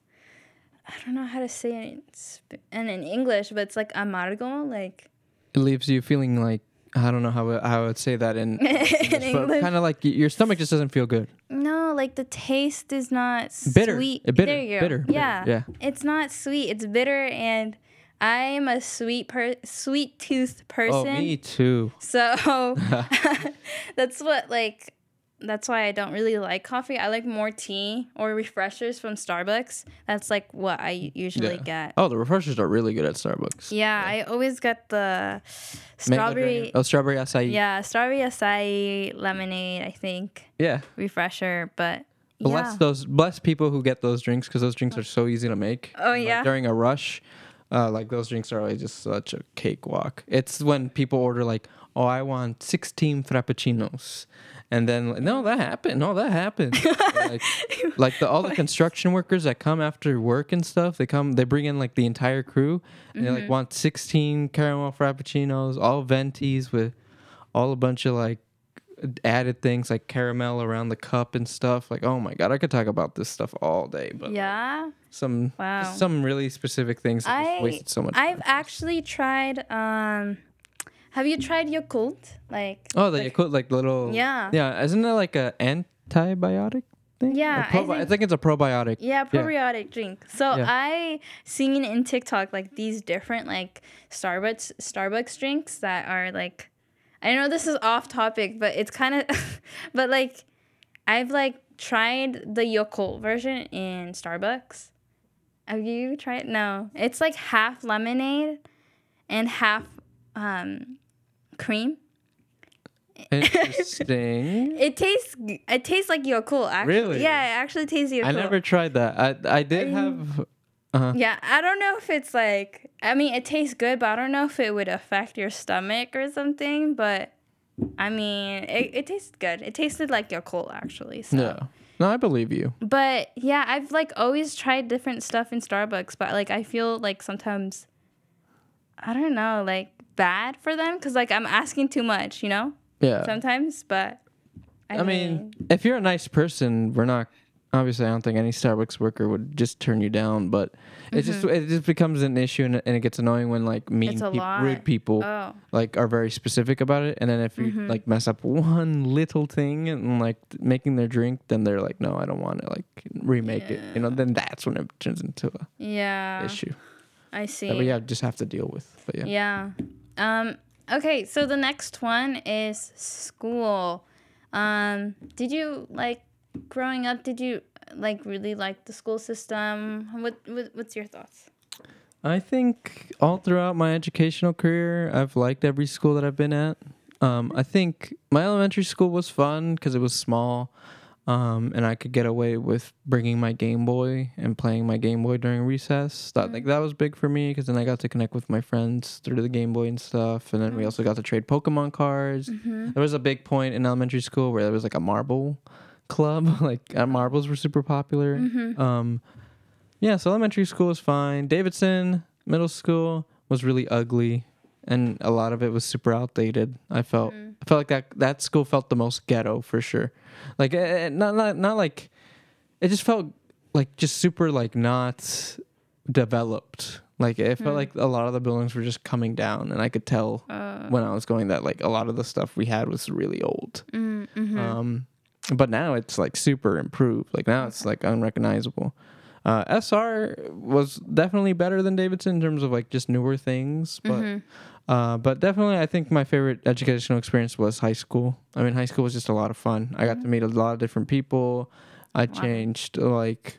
I don't know how to say it in, and in English, but it's like amargo, like It leaves you feeling like I don't know how I- would say that in, in English. kind of like your stomach just doesn't feel good. No, like the taste is not Bitter. sweet. Bitter, There you go. bitter, bitter, Yeah. yeah. It's not sweet. It's bitter, and I am a sweet per sweet tooth person. Oh, me too. So that's what like that's why I don't really like coffee. I like more tea or refreshers from Starbucks. That's like what I usually Yeah. get. Oh, the refreshers are really good at Starbucks. Yeah, I always get the strawberry. Oh, strawberry acai. Yeah, strawberry acai lemonade. I think Yeah. refresher, but Bless yeah. those bless people who get those drinks because those drinks are so easy to make. Oh, Like, yeah? during a rush, uh, like those drinks are always just such a cakewalk. It's when people order like, oh, I want sixteen frappuccinos, and then no, that happened. No, that happened. like, like the all the construction workers that come after work and stuff, they come, they bring in like the entire crew, and they Mm-hmm. like want sixteen caramel frappuccinos, all ventis with all a bunch of like added things like caramel around the cup and stuff. Like, oh my god, I could talk about this stuff all day. But like, yeah. some Wow. some really specific things that just I wasted so much. I've actually tried. Um, have you tried Yakult? Like oh, the like- Yakult like little Yeah. yeah. Isn't it like a antibiotic thing? Yeah, Or I probi- I think- think it's a probiotic. Yeah, probiotic drink. So Yeah. I seen in TikTok like these different like Starbucks Starbucks drinks that are like I know this is off topic, but it's kind of but like I've like tried the Yakult version in Starbucks. Have you tried? No. It's like half lemonade and half um cream. Interesting. It tastes it tastes like Yakult actually. Really? Yeah, it actually tastes Yakult. I never tried that. I I did have. Uh, Yeah, I don't know if it's like I mean it tastes good, but I don't know if it would affect your stomach or something. But I mean it, it tastes good. It tasted like Yakult actually. So. no, no, I believe you. But yeah, I've like always tried different stuff in Starbucks, but like I feel like sometimes I don't know, like bad for them because like I'm asking too much, you know, Yeah. sometimes. But I, I mean, if you're a nice person, we're not. Obviously, I don't think any Starbucks worker would just turn you down, but it just it just becomes an issue and, and it gets annoying when like mean, Mm-hmm. Peop- rude people oh like are very specific about it, and then if you Mm-hmm. like mess up one little thing and like making their drink, then they're like, no, I don't want to like remake it. You know, then that's when it turns into a yeah, issue I see. that we have, just have to deal with. But yeah, Yeah. Um, okay, so the next one is school. Um, did you like growing up? Did you like really like the school system? What, what what's your thoughts? I think all throughout my educational career, I've liked every school that I've been at. Um, I think my elementary school was fun because it was small. Um, and I could get away with bringing my Game Boy and playing my Game Boy during recess. That like that was big for me because then I got to connect with my friends through the Game Boy and stuff. And then we also got to trade Pokemon cards. There was a big point in elementary school where there was like a marble club. like uh, marbles were super popular. Um, yeah, so elementary school was fine. Davidson middle school was really ugly, and a lot of it was super outdated. I felt I felt like that that school felt the most ghetto for sure. Like eh, eh, not not not like it just felt like just super like not developed. Like it felt like a lot of the buildings were just coming down, and I could tell when I was going that like a lot of the stuff we had was really old. Um, but now it's like super improved. Like now it's like unrecognizable. Uh, SR was definitely better than Davidson in terms of like just newer things, but uh, but definitely I think my favorite educational experience was high school. I mean, high school was just a lot of fun. I got to meet a lot of different people. I changed like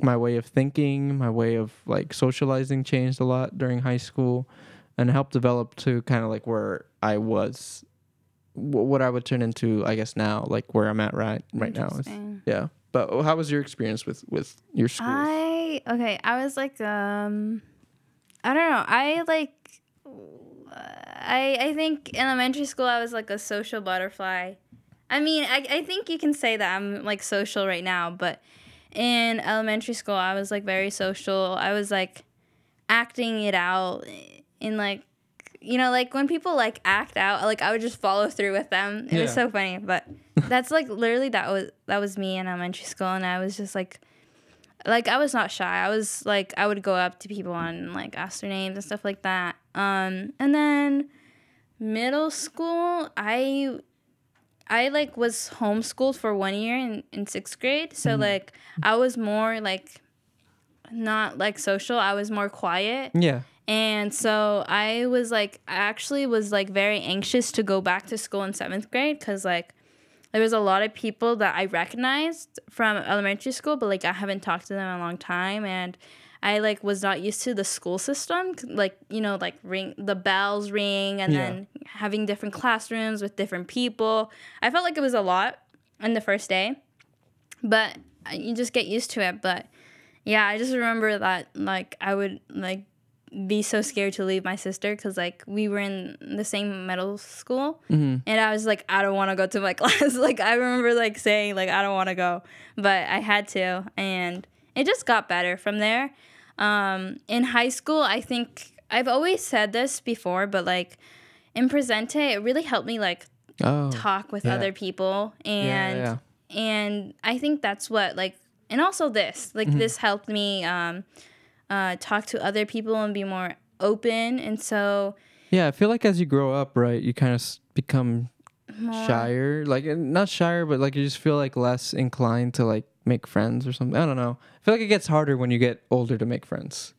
my way of thinking, my way of like socializing changed a lot during high school, and helped develop to kind of like where I was, wh- what I would turn into, I guess now, like where I'm at right right now. Is, yeah. But how was your experience with with your school? I okay. I was like, um, I don't know. I like, I I think in elementary school I was like a social butterfly. I mean, I I think you can say that I'm like social right now, but in elementary school I was like very social. I was like acting it out in like you know like when people like act out like i would just follow through with them it was so funny but that's like literally that was that was me in elementary school and i was just like like i was not shy. I was like i would go up to people and like ask their names and stuff like that. Um and then middle school i i like was homeschooled for one year in, in sixth grade. So like i was more like not like social. I was more quiet. Yeah. and so I was like, I actually was like very anxious to go back to school in seventh grade because like there was a lot of people that I recognized from elementary school, but like I haven't talked to them in a long time. And I like was not used to the school system, like, you know, like ring the bells ring and Yeah. then having different classrooms with different people. I felt like it was a lot on the first day, but uh, you just get used to it. But yeah, I just remember that like I would like be so scared to leave my sister because like we were in the same middle school and I was like I don't want to go to my class like I remember like saying like I don't want to go but I had to and it just got better from there um, in high school I think I've always said this before but like in Presente it really helped me like Oh. talk with Yeah. other people and yeah. and I think that's what like and also this like Mm-hmm. this helped me um uh talk to other people and be more open and so Yeah, I feel like as you grow up, right, you kind of become shyer. Like not shyer, but like you just feel like less inclined to like make friends or something. I don't know. I feel like it gets harder when you get older to make friends.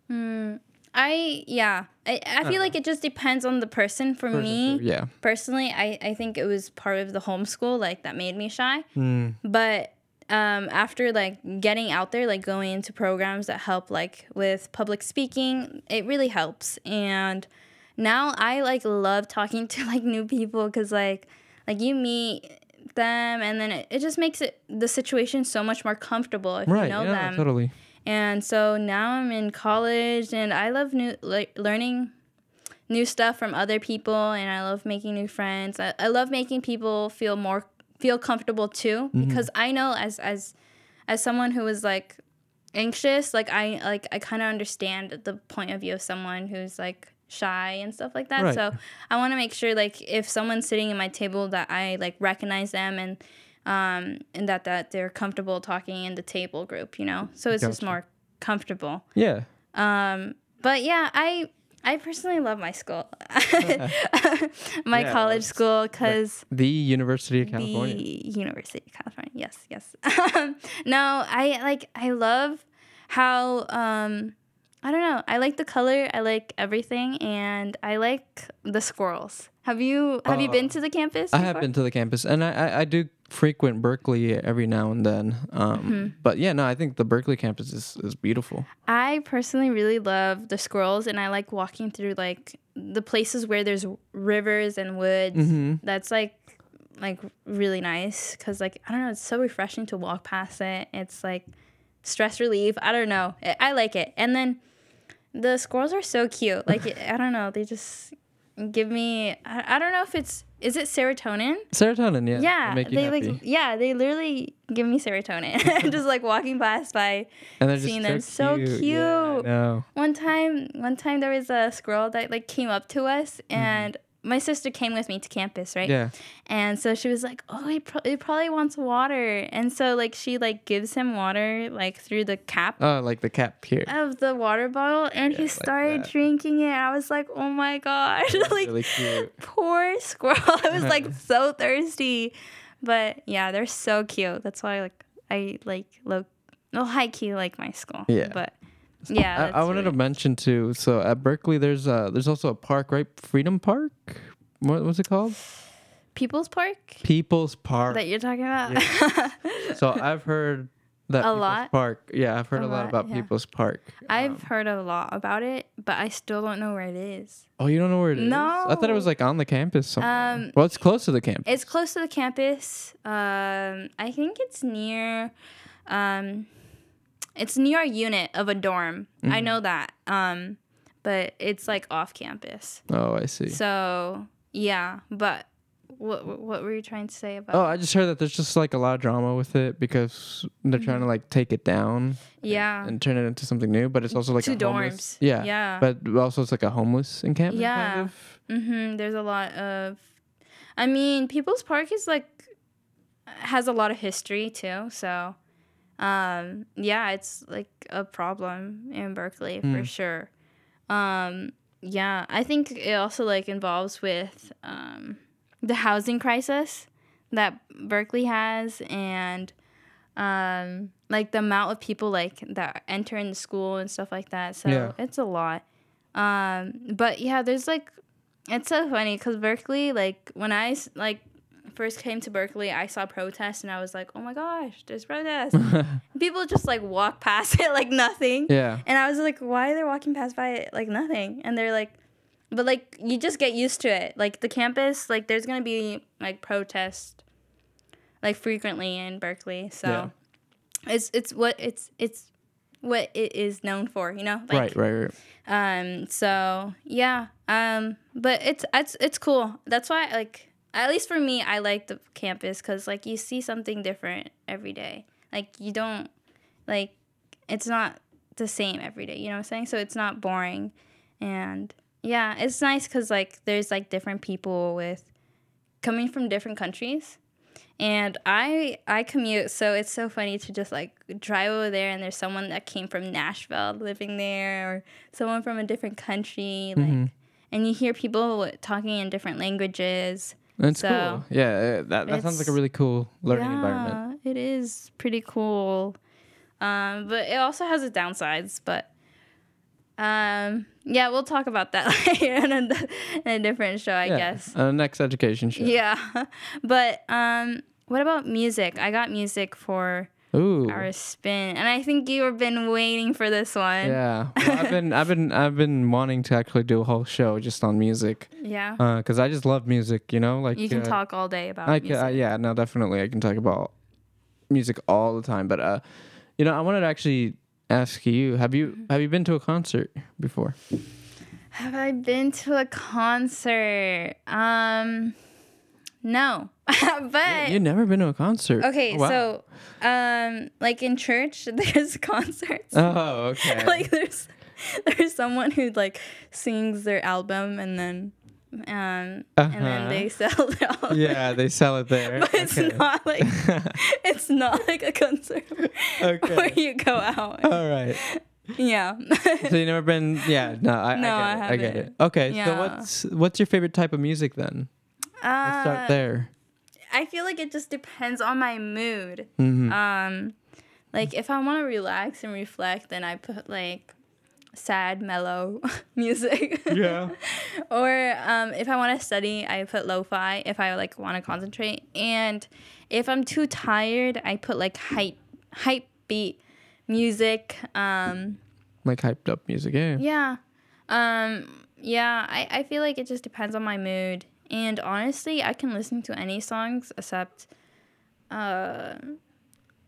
I yeah I, I feel like it just depends on the person for me Yeah. personally I, I think it was part of the homeschool like that made me shy Mm. but um, after like getting out there like going into programs that help like with public speaking it really helps and now i like love talking to like new people because like like you meet them and then it, it just makes it the situation so much more comfortable if Right. you know yeah, them totally. and so now I'm in college and I love new like learning new stuff from other people and I love making new friends. I, I love making people feel more feel comfortable too because I know as as as someone who is like anxious, like I like I kind of understand the point of view of someone who's like shy and stuff like that. Right. So I want to make sure like if someone's sitting at my table that I like recognize them and um and that that they're comfortable talking in the table group, you know. So it's just more comfortable. Yeah. Um but yeah, I I personally love my school. my Yeah, college school cuz The University of California. the University of California. Yes, yes. no, I like I love how um I don't know. I like the color. I like everything, and I like the squirrels. Have you have you been to the campus? Uh, I have been to the campus, and I, I, I do frequent Berkeley every now and then. Um, Mm-hmm. But yeah, no, I think the Berkeley campus is, is beautiful. I personally really love the squirrels, and I like walking through like the places where there's rivers and woods. Mm-hmm. That's like like really nice because like I don't know, it's so refreshing to walk past it. It's like stress relief. I don't know. I, I like it. And then the squirrels are so cute. Like I don't know, they just give me. I, I don't know if it's is it serotonin. Serotonin, yeah. Yeah, they happy. like yeah, they literally give me serotonin. just like walking past by and seeing them so cute. cute. Yeah, one time one time there was a squirrel that like came up to us mm-hmm. and my sister came with me to campus right Yeah. and so she was like oh he, pro- he probably wants water and so like she like gives him water like through the cap Oh, like the cap here. of the water bottle and Yeah, he started that. drinking it i was like oh my god like really cute. poor squirrel i was like so thirsty but yeah they're so cute that's why like i like look well high key like my school Yeah. but yeah I, I wanted really- to mention too. So at Berkeley, there's uh there's also a park, right? Freedom Park. What was it called? people's park People's Park. that you're talking about so I've heard that A People's lot? Park. Yeah, I've heard a, A lot, lot, about yeah. People's Park. I've Um, heard a lot about it, but I still don't know where it is. oh, you don't know where it is? No. I thought it was like on the campus somewhere. Um, well, it's close to the campus. It's close to the campus. Um, I think it's near. Um, it's near a unit of a dorm. I Mm-hmm. know that. Um, but it's like off campus. oh, I see. So yeah, but what what were you trying to say about? Oh, I just heard that there's just like a lot of drama with it because they're trying to like take it down Mm-hmm. yeah. and turn it into something new. But it's also like Two a homeless, dorms. Yeah, Yeah. But also it's like a homeless encampment. Yeah. Kind of. Mm-hmm. There's a lot of, I mean, People's Park is like has a lot of history too. So, um, yeah, it's like a problem in Berkeley for sure. Um, yeah, I think it also like involves with um, the housing crisis that Berkeley has and um like the amount of people like that enter in the school and stuff like that so Yeah. it's a lot um but yeah there's like it's so funny because berkeley like when I like first came to berkeley i saw protests and i was like oh my gosh there's protests people just like walk past it like nothing Yeah. and i was like why are they walking past by it like nothing and they're like but like you just get used to it like the campus like there's gonna be like protests like frequently in berkeley so Yeah. it's it's what it's it's what it is known for you know like right, right, right. um so yeah um but it's it's it's cool that's why like at least for me i like the campus because like you see something different every day. Like you don't like it's not the same every day you know what i'm saying? So it's not boring. And yeah it's nice because like there's like different people with coming from different countries. And i i commute so it's so funny to just like drive over there and there's someone that came from nashville living there or someone from a different country like Mm-hmm. and you hear people talking in different languages That's so, cool. Yeah, uh, that, that sounds like a really cool learning environment. it is pretty cool. Um, but it also has its downsides. But um, yeah, we'll talk about that later in a, in a different show, I Yeah. guess. Uh, next education show. Yeah. But um, what about music? I got music for Ooh. our spin, and I think you've been waiting for this one. Yeah. Well, I've been I've been I've been wanting to actually do a whole show just on music. Yeah. Uh, because I just love music. You know, like you can uh, talk all day about I music. can, uh, yeah, no, definitely. I can talk about music all the time. But uh, you know, I wanted to actually ask you: Have you Mm-hmm. have you been to a concert before? Have I been to a concert? Um, no. but You've never been to a concert? okay, Oh, wow. so um, like in church, there's concerts. Oh, okay. like there's there's someone who like sings their album and then um and Uh-huh. then they sell their album. yeah, they sell it there. But it's Okay. not like it's not like a concert Okay. where you go out. All right. yeah. So you never been? Yeah, no, I, No, I, I get it. I get it. Okay, so what's what's your favorite type of music then? Let's start Uh, there. I feel like it just depends on my mood. Mhm. Um, like if I want to relax and reflect, then I put like sad, mellow music. Yeah. or um, if I want to study, I put lo-fi. If I like want to concentrate, and if I'm too tired, I put like hype, hype beat music. Um, Like hyped up music. Yeah. yeah, um, yeah. I I feel like it just depends on my mood, and honestly, I can listen to any songs except uh,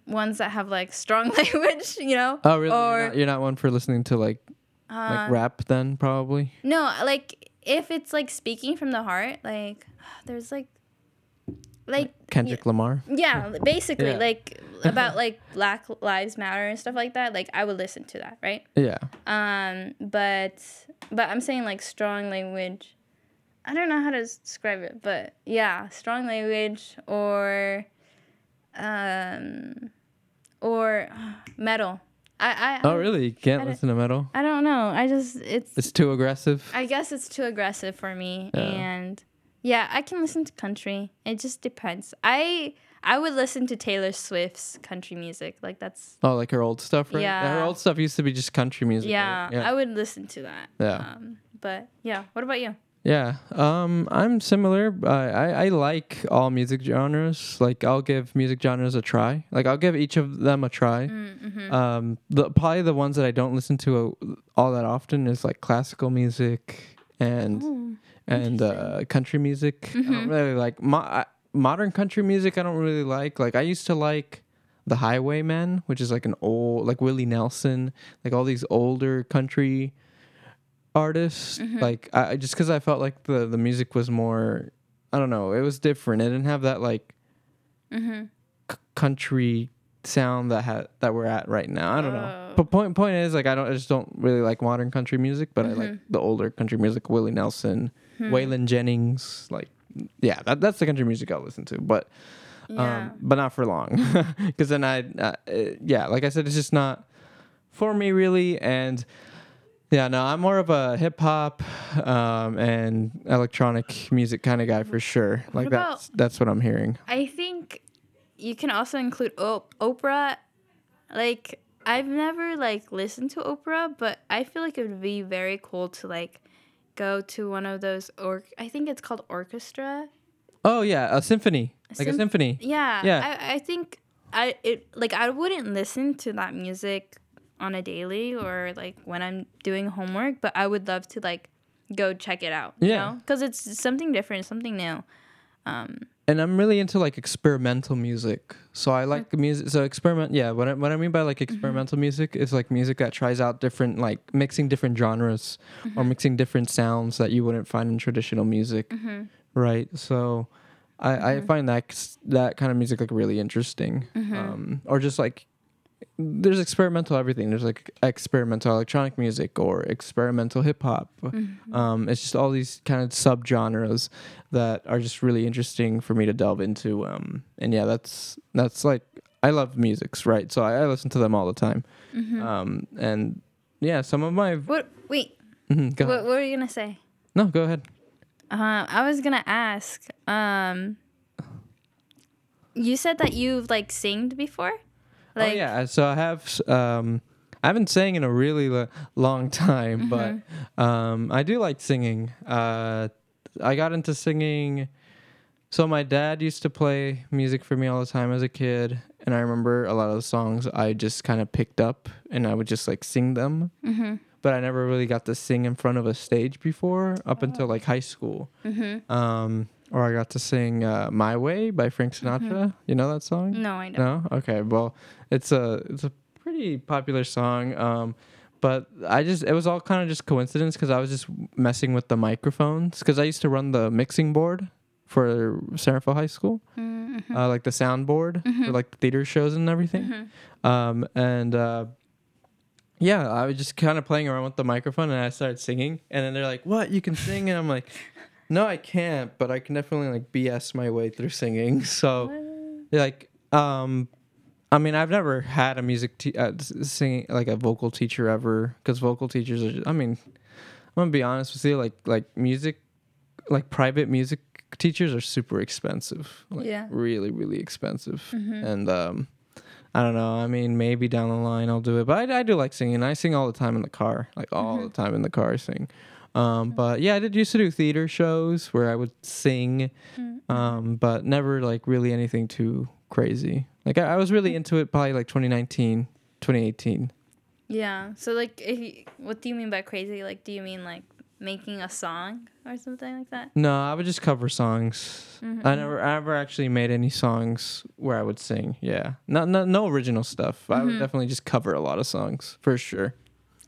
ones that have like strong language, you know? Oh, really? Or you're, not, you're not one for listening to like uh, like rap then probably. no, like if it's like speaking from the heart, like there's like like Kendrick Lamar. yeah, basically Yeah. like about like Black Lives Matter and stuff like that. Like I would listen to that, right? Yeah. Um, but but I'm saying like strong language. I don't know how to describe it, but yeah, strong language or um or metal. I I Oh, really? You can't listen to metal? I don't know. I just it's It's too aggressive. I guess it's too aggressive for me Yeah. and yeah, I can listen to country. It just depends. I I would listen to Taylor Swift's country music. Like that's Oh, like her old stuff, right? Her old stuff used to be just country music. yeah, right? yeah. I would listen to that. Yeah. Um, but yeah, what about you? Yeah, um, I'm similar. I, I I like all music genres. Like I'll give music genres a try. Like I'll give each of them a try. Mm-hmm. Um, the probably the ones that I don't listen to uh, all that often is like classical music and and uh, country music. I Mm-hmm. don't really like mo- I, modern country music. I don't really like. Like I used to like the Highwaymen, which is like an old like Willie Nelson, like all these older country artists. Mm-hmm. Like I I- just because I felt like the the music was more. I don't know. It was different. It didn't have that like Mm-hmm. c- country sound that had that we're at right now. I don't know. Oh. But point point is like I don't I just don't really like modern country music, but I like Mm-hmm. the older country music, Willie Nelson, Hmm. Waylon Jennings, like yeah, that, that's the country music I'll listen to, but Yeah. um but not for long. Cuz then I uh, yeah, like I said it's just not for me really and yeah, no, I'm more of a hip hop um, and electronic music kind of guy for sure. Like about- that's that's what I'm hearing. I think you can also include opera. Like I've never like listened to opera, but I feel like it would be very cool to like go to one of those or I think it's called orchestra. Oh yeah, a symphony. Like a symphony. Yeah. Yeah. I, I think I it like I wouldn't listen to that music on a daily or like when I'm doing homework, but I would love to like go check it out. You Yeah. Because it's something different, something new. Um, and I'm really into like experimental music. So I like the music. So experiment, yeah. What I, what I mean by like mm-hmm. experimental music is like music that tries out different, like mixing different genres or mm-hmm. mixing different sounds that you wouldn't find in traditional music, mm-hmm. right? So I, I find that that kind of music like really interesting, um, or just like there's experimental everything. There's like experimental electronic music or experimental hip hop. Um, it's just all these kind of subgenres that are just really interesting for me to delve into. Um, and yeah, that's that's like I love musics, right? So I, I listen to them all the time. Um, and yeah, some of my what? Wait. Mhm, go What, what were you gonna say? no, go ahead. Uh, I was gonna ask. Um, you said that you've like singed before. Like, oh yeah, so I have. Um, I haven't sang in a really lo- long time, but um, I do like singing. Uh, I got into singing. So my dad used to play music for me all the time as a kid, and I remember a lot of the songs I just kind of picked up, and I would just like sing them. Mm-hmm. But I never really got to sing in front of a stage before, up until like high school. Mm-hmm. Um, or I got to sing uh, "My Way" by Frank Sinatra. You know that song? No, I don't. No. Okay. Well, it's a it's a pretty popular song. Um, but I just it was all kind of just coincidence because I was just messing with the microphones because I used to run the mixing board for Centerville High School, Mm-hmm. uh, like the soundboard for like the theater shows and everything. Um, and uh, yeah, I was just kind of playing around with the microphone and I started singing. And then they're like, "What? You can sing?" And I'm like, "No, I can't, but I can definitely like BS my way through singing." So, like, um, I mean, I've never had a music te- uh, singing like a vocal teacher ever because vocal teachers are. Just, I mean, I'm gonna be honest with you, like like music, like private music teachers are super expensive. Like, Yeah. really really expensive, and um. I don't know. I mean, maybe down the line I'll do it, but I, I do like singing. I sing all the time in the car, like all the time in the car. I sing. Um, but yeah, I did used to do theater shows where I would sing, um, but never like really anything too crazy. Like I, I was really into it probably like 2019, 2018. Yeah. So like, if you, what do you mean by crazy? Like, do you mean like making a song or something like that? No, I would just cover songs. Mm-hmm. I never, I never actually made any songs where I would sing. Yeah, no, no, no original stuff. I Mm-hmm. would definitely just cover a lot of songs for sure.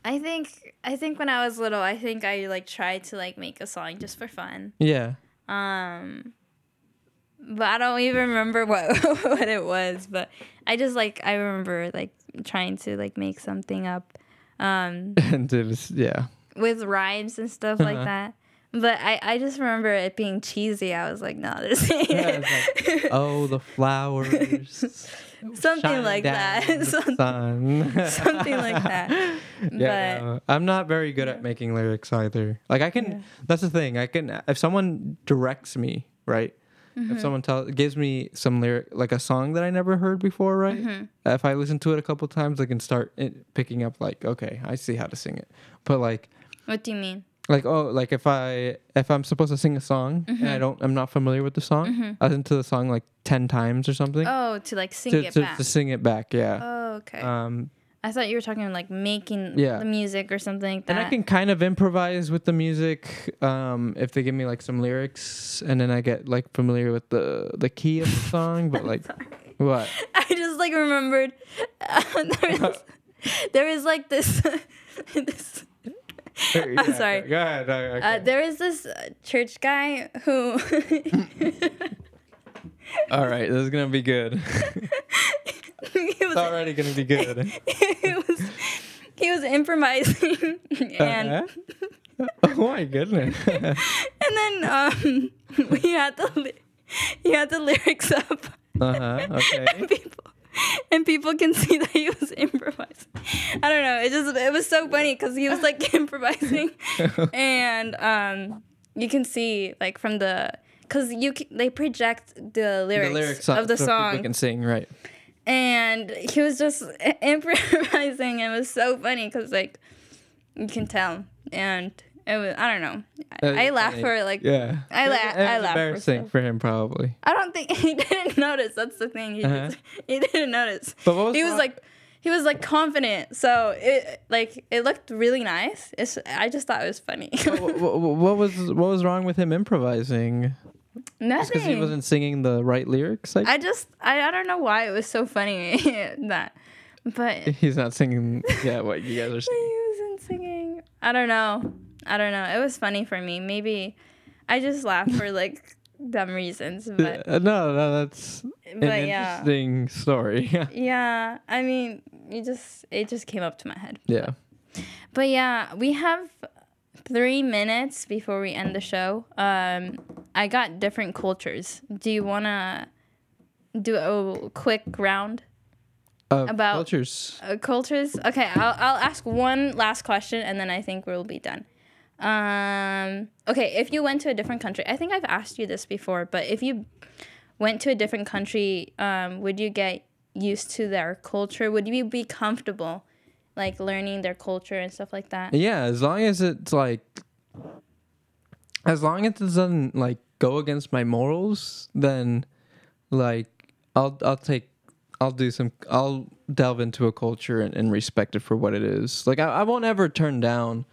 I think I think when I was little, I think I like tried to like make a song just for fun. Yeah, Um but I don't even remember what what it was, but I just like I remember like trying to like make something up um and it was yeah. with rhymes and stuff like Uh-huh. that. But I, I just remember it being cheesy. I was like, no, this ain't Yeah, like, oh, the flowers. something like that. the Some- sun. something like that. Yeah, But- no, I'm not very good at making lyrics either. Like I can, that's the thing. I can if someone directs me right. Mm-hmm. If someone tell gives me some lyric like a song that I never heard before, right? Mm-hmm. If I listen to it a couple times, I can start it, picking up like, okay, I see how to sing it. But like, What do you mean? Like oh, like if I if I'm supposed to sing a song and Mm-hmm. I don't, I'm not familiar with the song. I listen to the song like ten times or something Oh, to like sing to, it to, back. to sing it back. Yeah. oh, okay. Um, I thought you were talking like making Yeah. the music or something like that. And I can kind of improvise with the music um, if they give me like some lyrics, and then I get like familiar with the the key of the song. But like, what? I just like remembered there, was, there was like this this I'm sorry. Go ahead. okay. uh, there was this uh, church guy who All right, this is gonna be good. he it's was already gonna be good. he was he was improvising and Uh-huh. oh my goodness. and then um we had the li- he had the lyrics up uh huh. Okay. and people and people can see that he was improvising. I don't know. It just it was so funny because he was like improvising, and um, you can see like from the because you c- they project the lyrics, the lyrics of the so song, people can sing right. and he was just improvising. and It was so funny because like you can tell, and it was I don't know. I, I laughed for like Yeah. I It la- was- it I was laughed for Embarrassing for him probably. I don't think he didn't notice. That's the thing. He Uh-huh. just, he didn't notice. But what was he was like he was like confident. So it like it looked really nice. It's I just thought it was funny. what, what was what was wrong with him improvising? Nothing. Because he wasn't singing the right lyrics. Like I just I, I don't know why it was so funny that, but he's not singing. Yeah, what you guys are singing. He wasn't singing. I don't know. I don't know. It was funny for me. Maybe I just laughed for like dumb reasons, but Uh, no, no, that's an yeah. interesting story. Yeah, I mean, you just it just came up to my head. yeah. But yeah, we have three minutes before we end the show. Um, I got different cultures. Do you wanna do a quick round? Uh, About- cultures. Uh, cultures. Okay, I'll I'll ask one last question and then I think we'll be done. Um, okay, if you went to a different country, I think I've asked you this before, but if you went to a different country, um, would you get used to their culture? Would you be comfortable, like learning their culture and stuff like that? Yeah, as long as it's like, as long as it doesn't like go against my morals, then like I'll I'll take I'll do some I'll delve into a culture and, and respect it for what it is. Like I, I won't ever turn down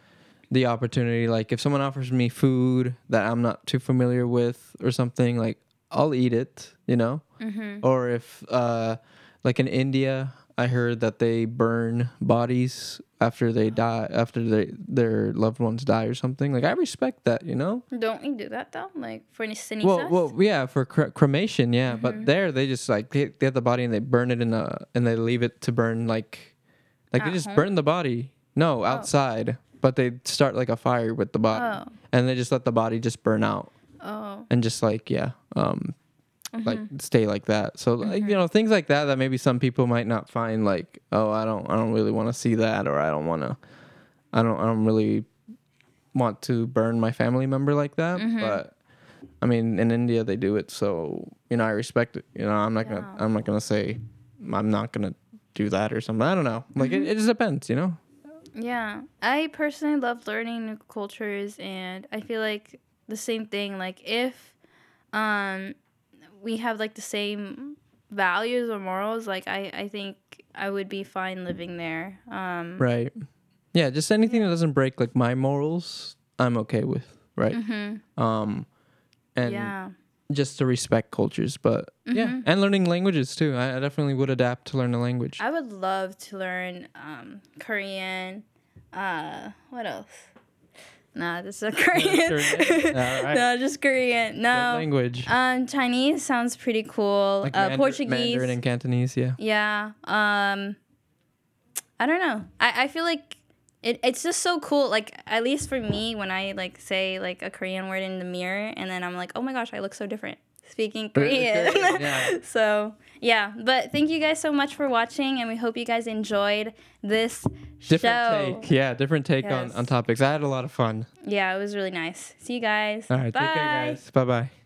the opportunity. Like if someone offers me food that I'm not too familiar with or something, like I'll eat it, you know. Or if uh, like in India, I heard that they burn bodies after they die, after they their loved ones die or something. Like I respect that, you know. Don't we do that though? Like for cenizas? Well, well, yeah, for cre- cremation, yeah. But there, they just like they, they have the body and they burn it in a and they leave it to burn like, like they just home? burn the body. No, outside. But they start like a fire with the body, Oh. and they just let the body just burn out oh, and just like yeah, um, like Mm-hmm. stay like that. So like, you know things like that that maybe some people might not find like oh I don't I don't really want to see that or I don't want to I don't I don't really want to burn my family member like that. Mm-hmm. But I mean in India they do it, so you know I respect it. You know I'm not gonna I'm not gonna say I'm not gonna do that or something. I don't know. Like Mm-hmm. it, it just depends. You know. Yeah, I personally love learning new cultures, and I feel like the same thing. Like if um, we have like the same values or morals, like I I think I would be fine living there. Um, Right. Yeah, just anything that doesn't break like my morals, I'm okay with, right? Um, and yeah. Just to respect cultures, but yeah, and learning languages too. I, I definitely would adapt to learn a language. I would love to learn um, Korean. Uh, what else? Nah, this is Korean. Korean? Alright. no, just Korean. Good No. language. Um, Chinese sounds pretty cool. like uh, Mandar- Portuguese. Mandarin and Cantonese, yeah. Yeah. Um I don't know. I, I feel like it, it's just so cool. Like at least for me when I like say like a Korean word in the mirror and then I'm like, "Oh my gosh, I look so different speaking Korean." Yeah. so, yeah, but thank you guys so much for watching and we hope you guys enjoyed this Different show. take. Yeah, different take on, on topics. I had a lot of fun. Yeah, it was really nice. See you guys. All right, Bye. take care, guys. Bye bye.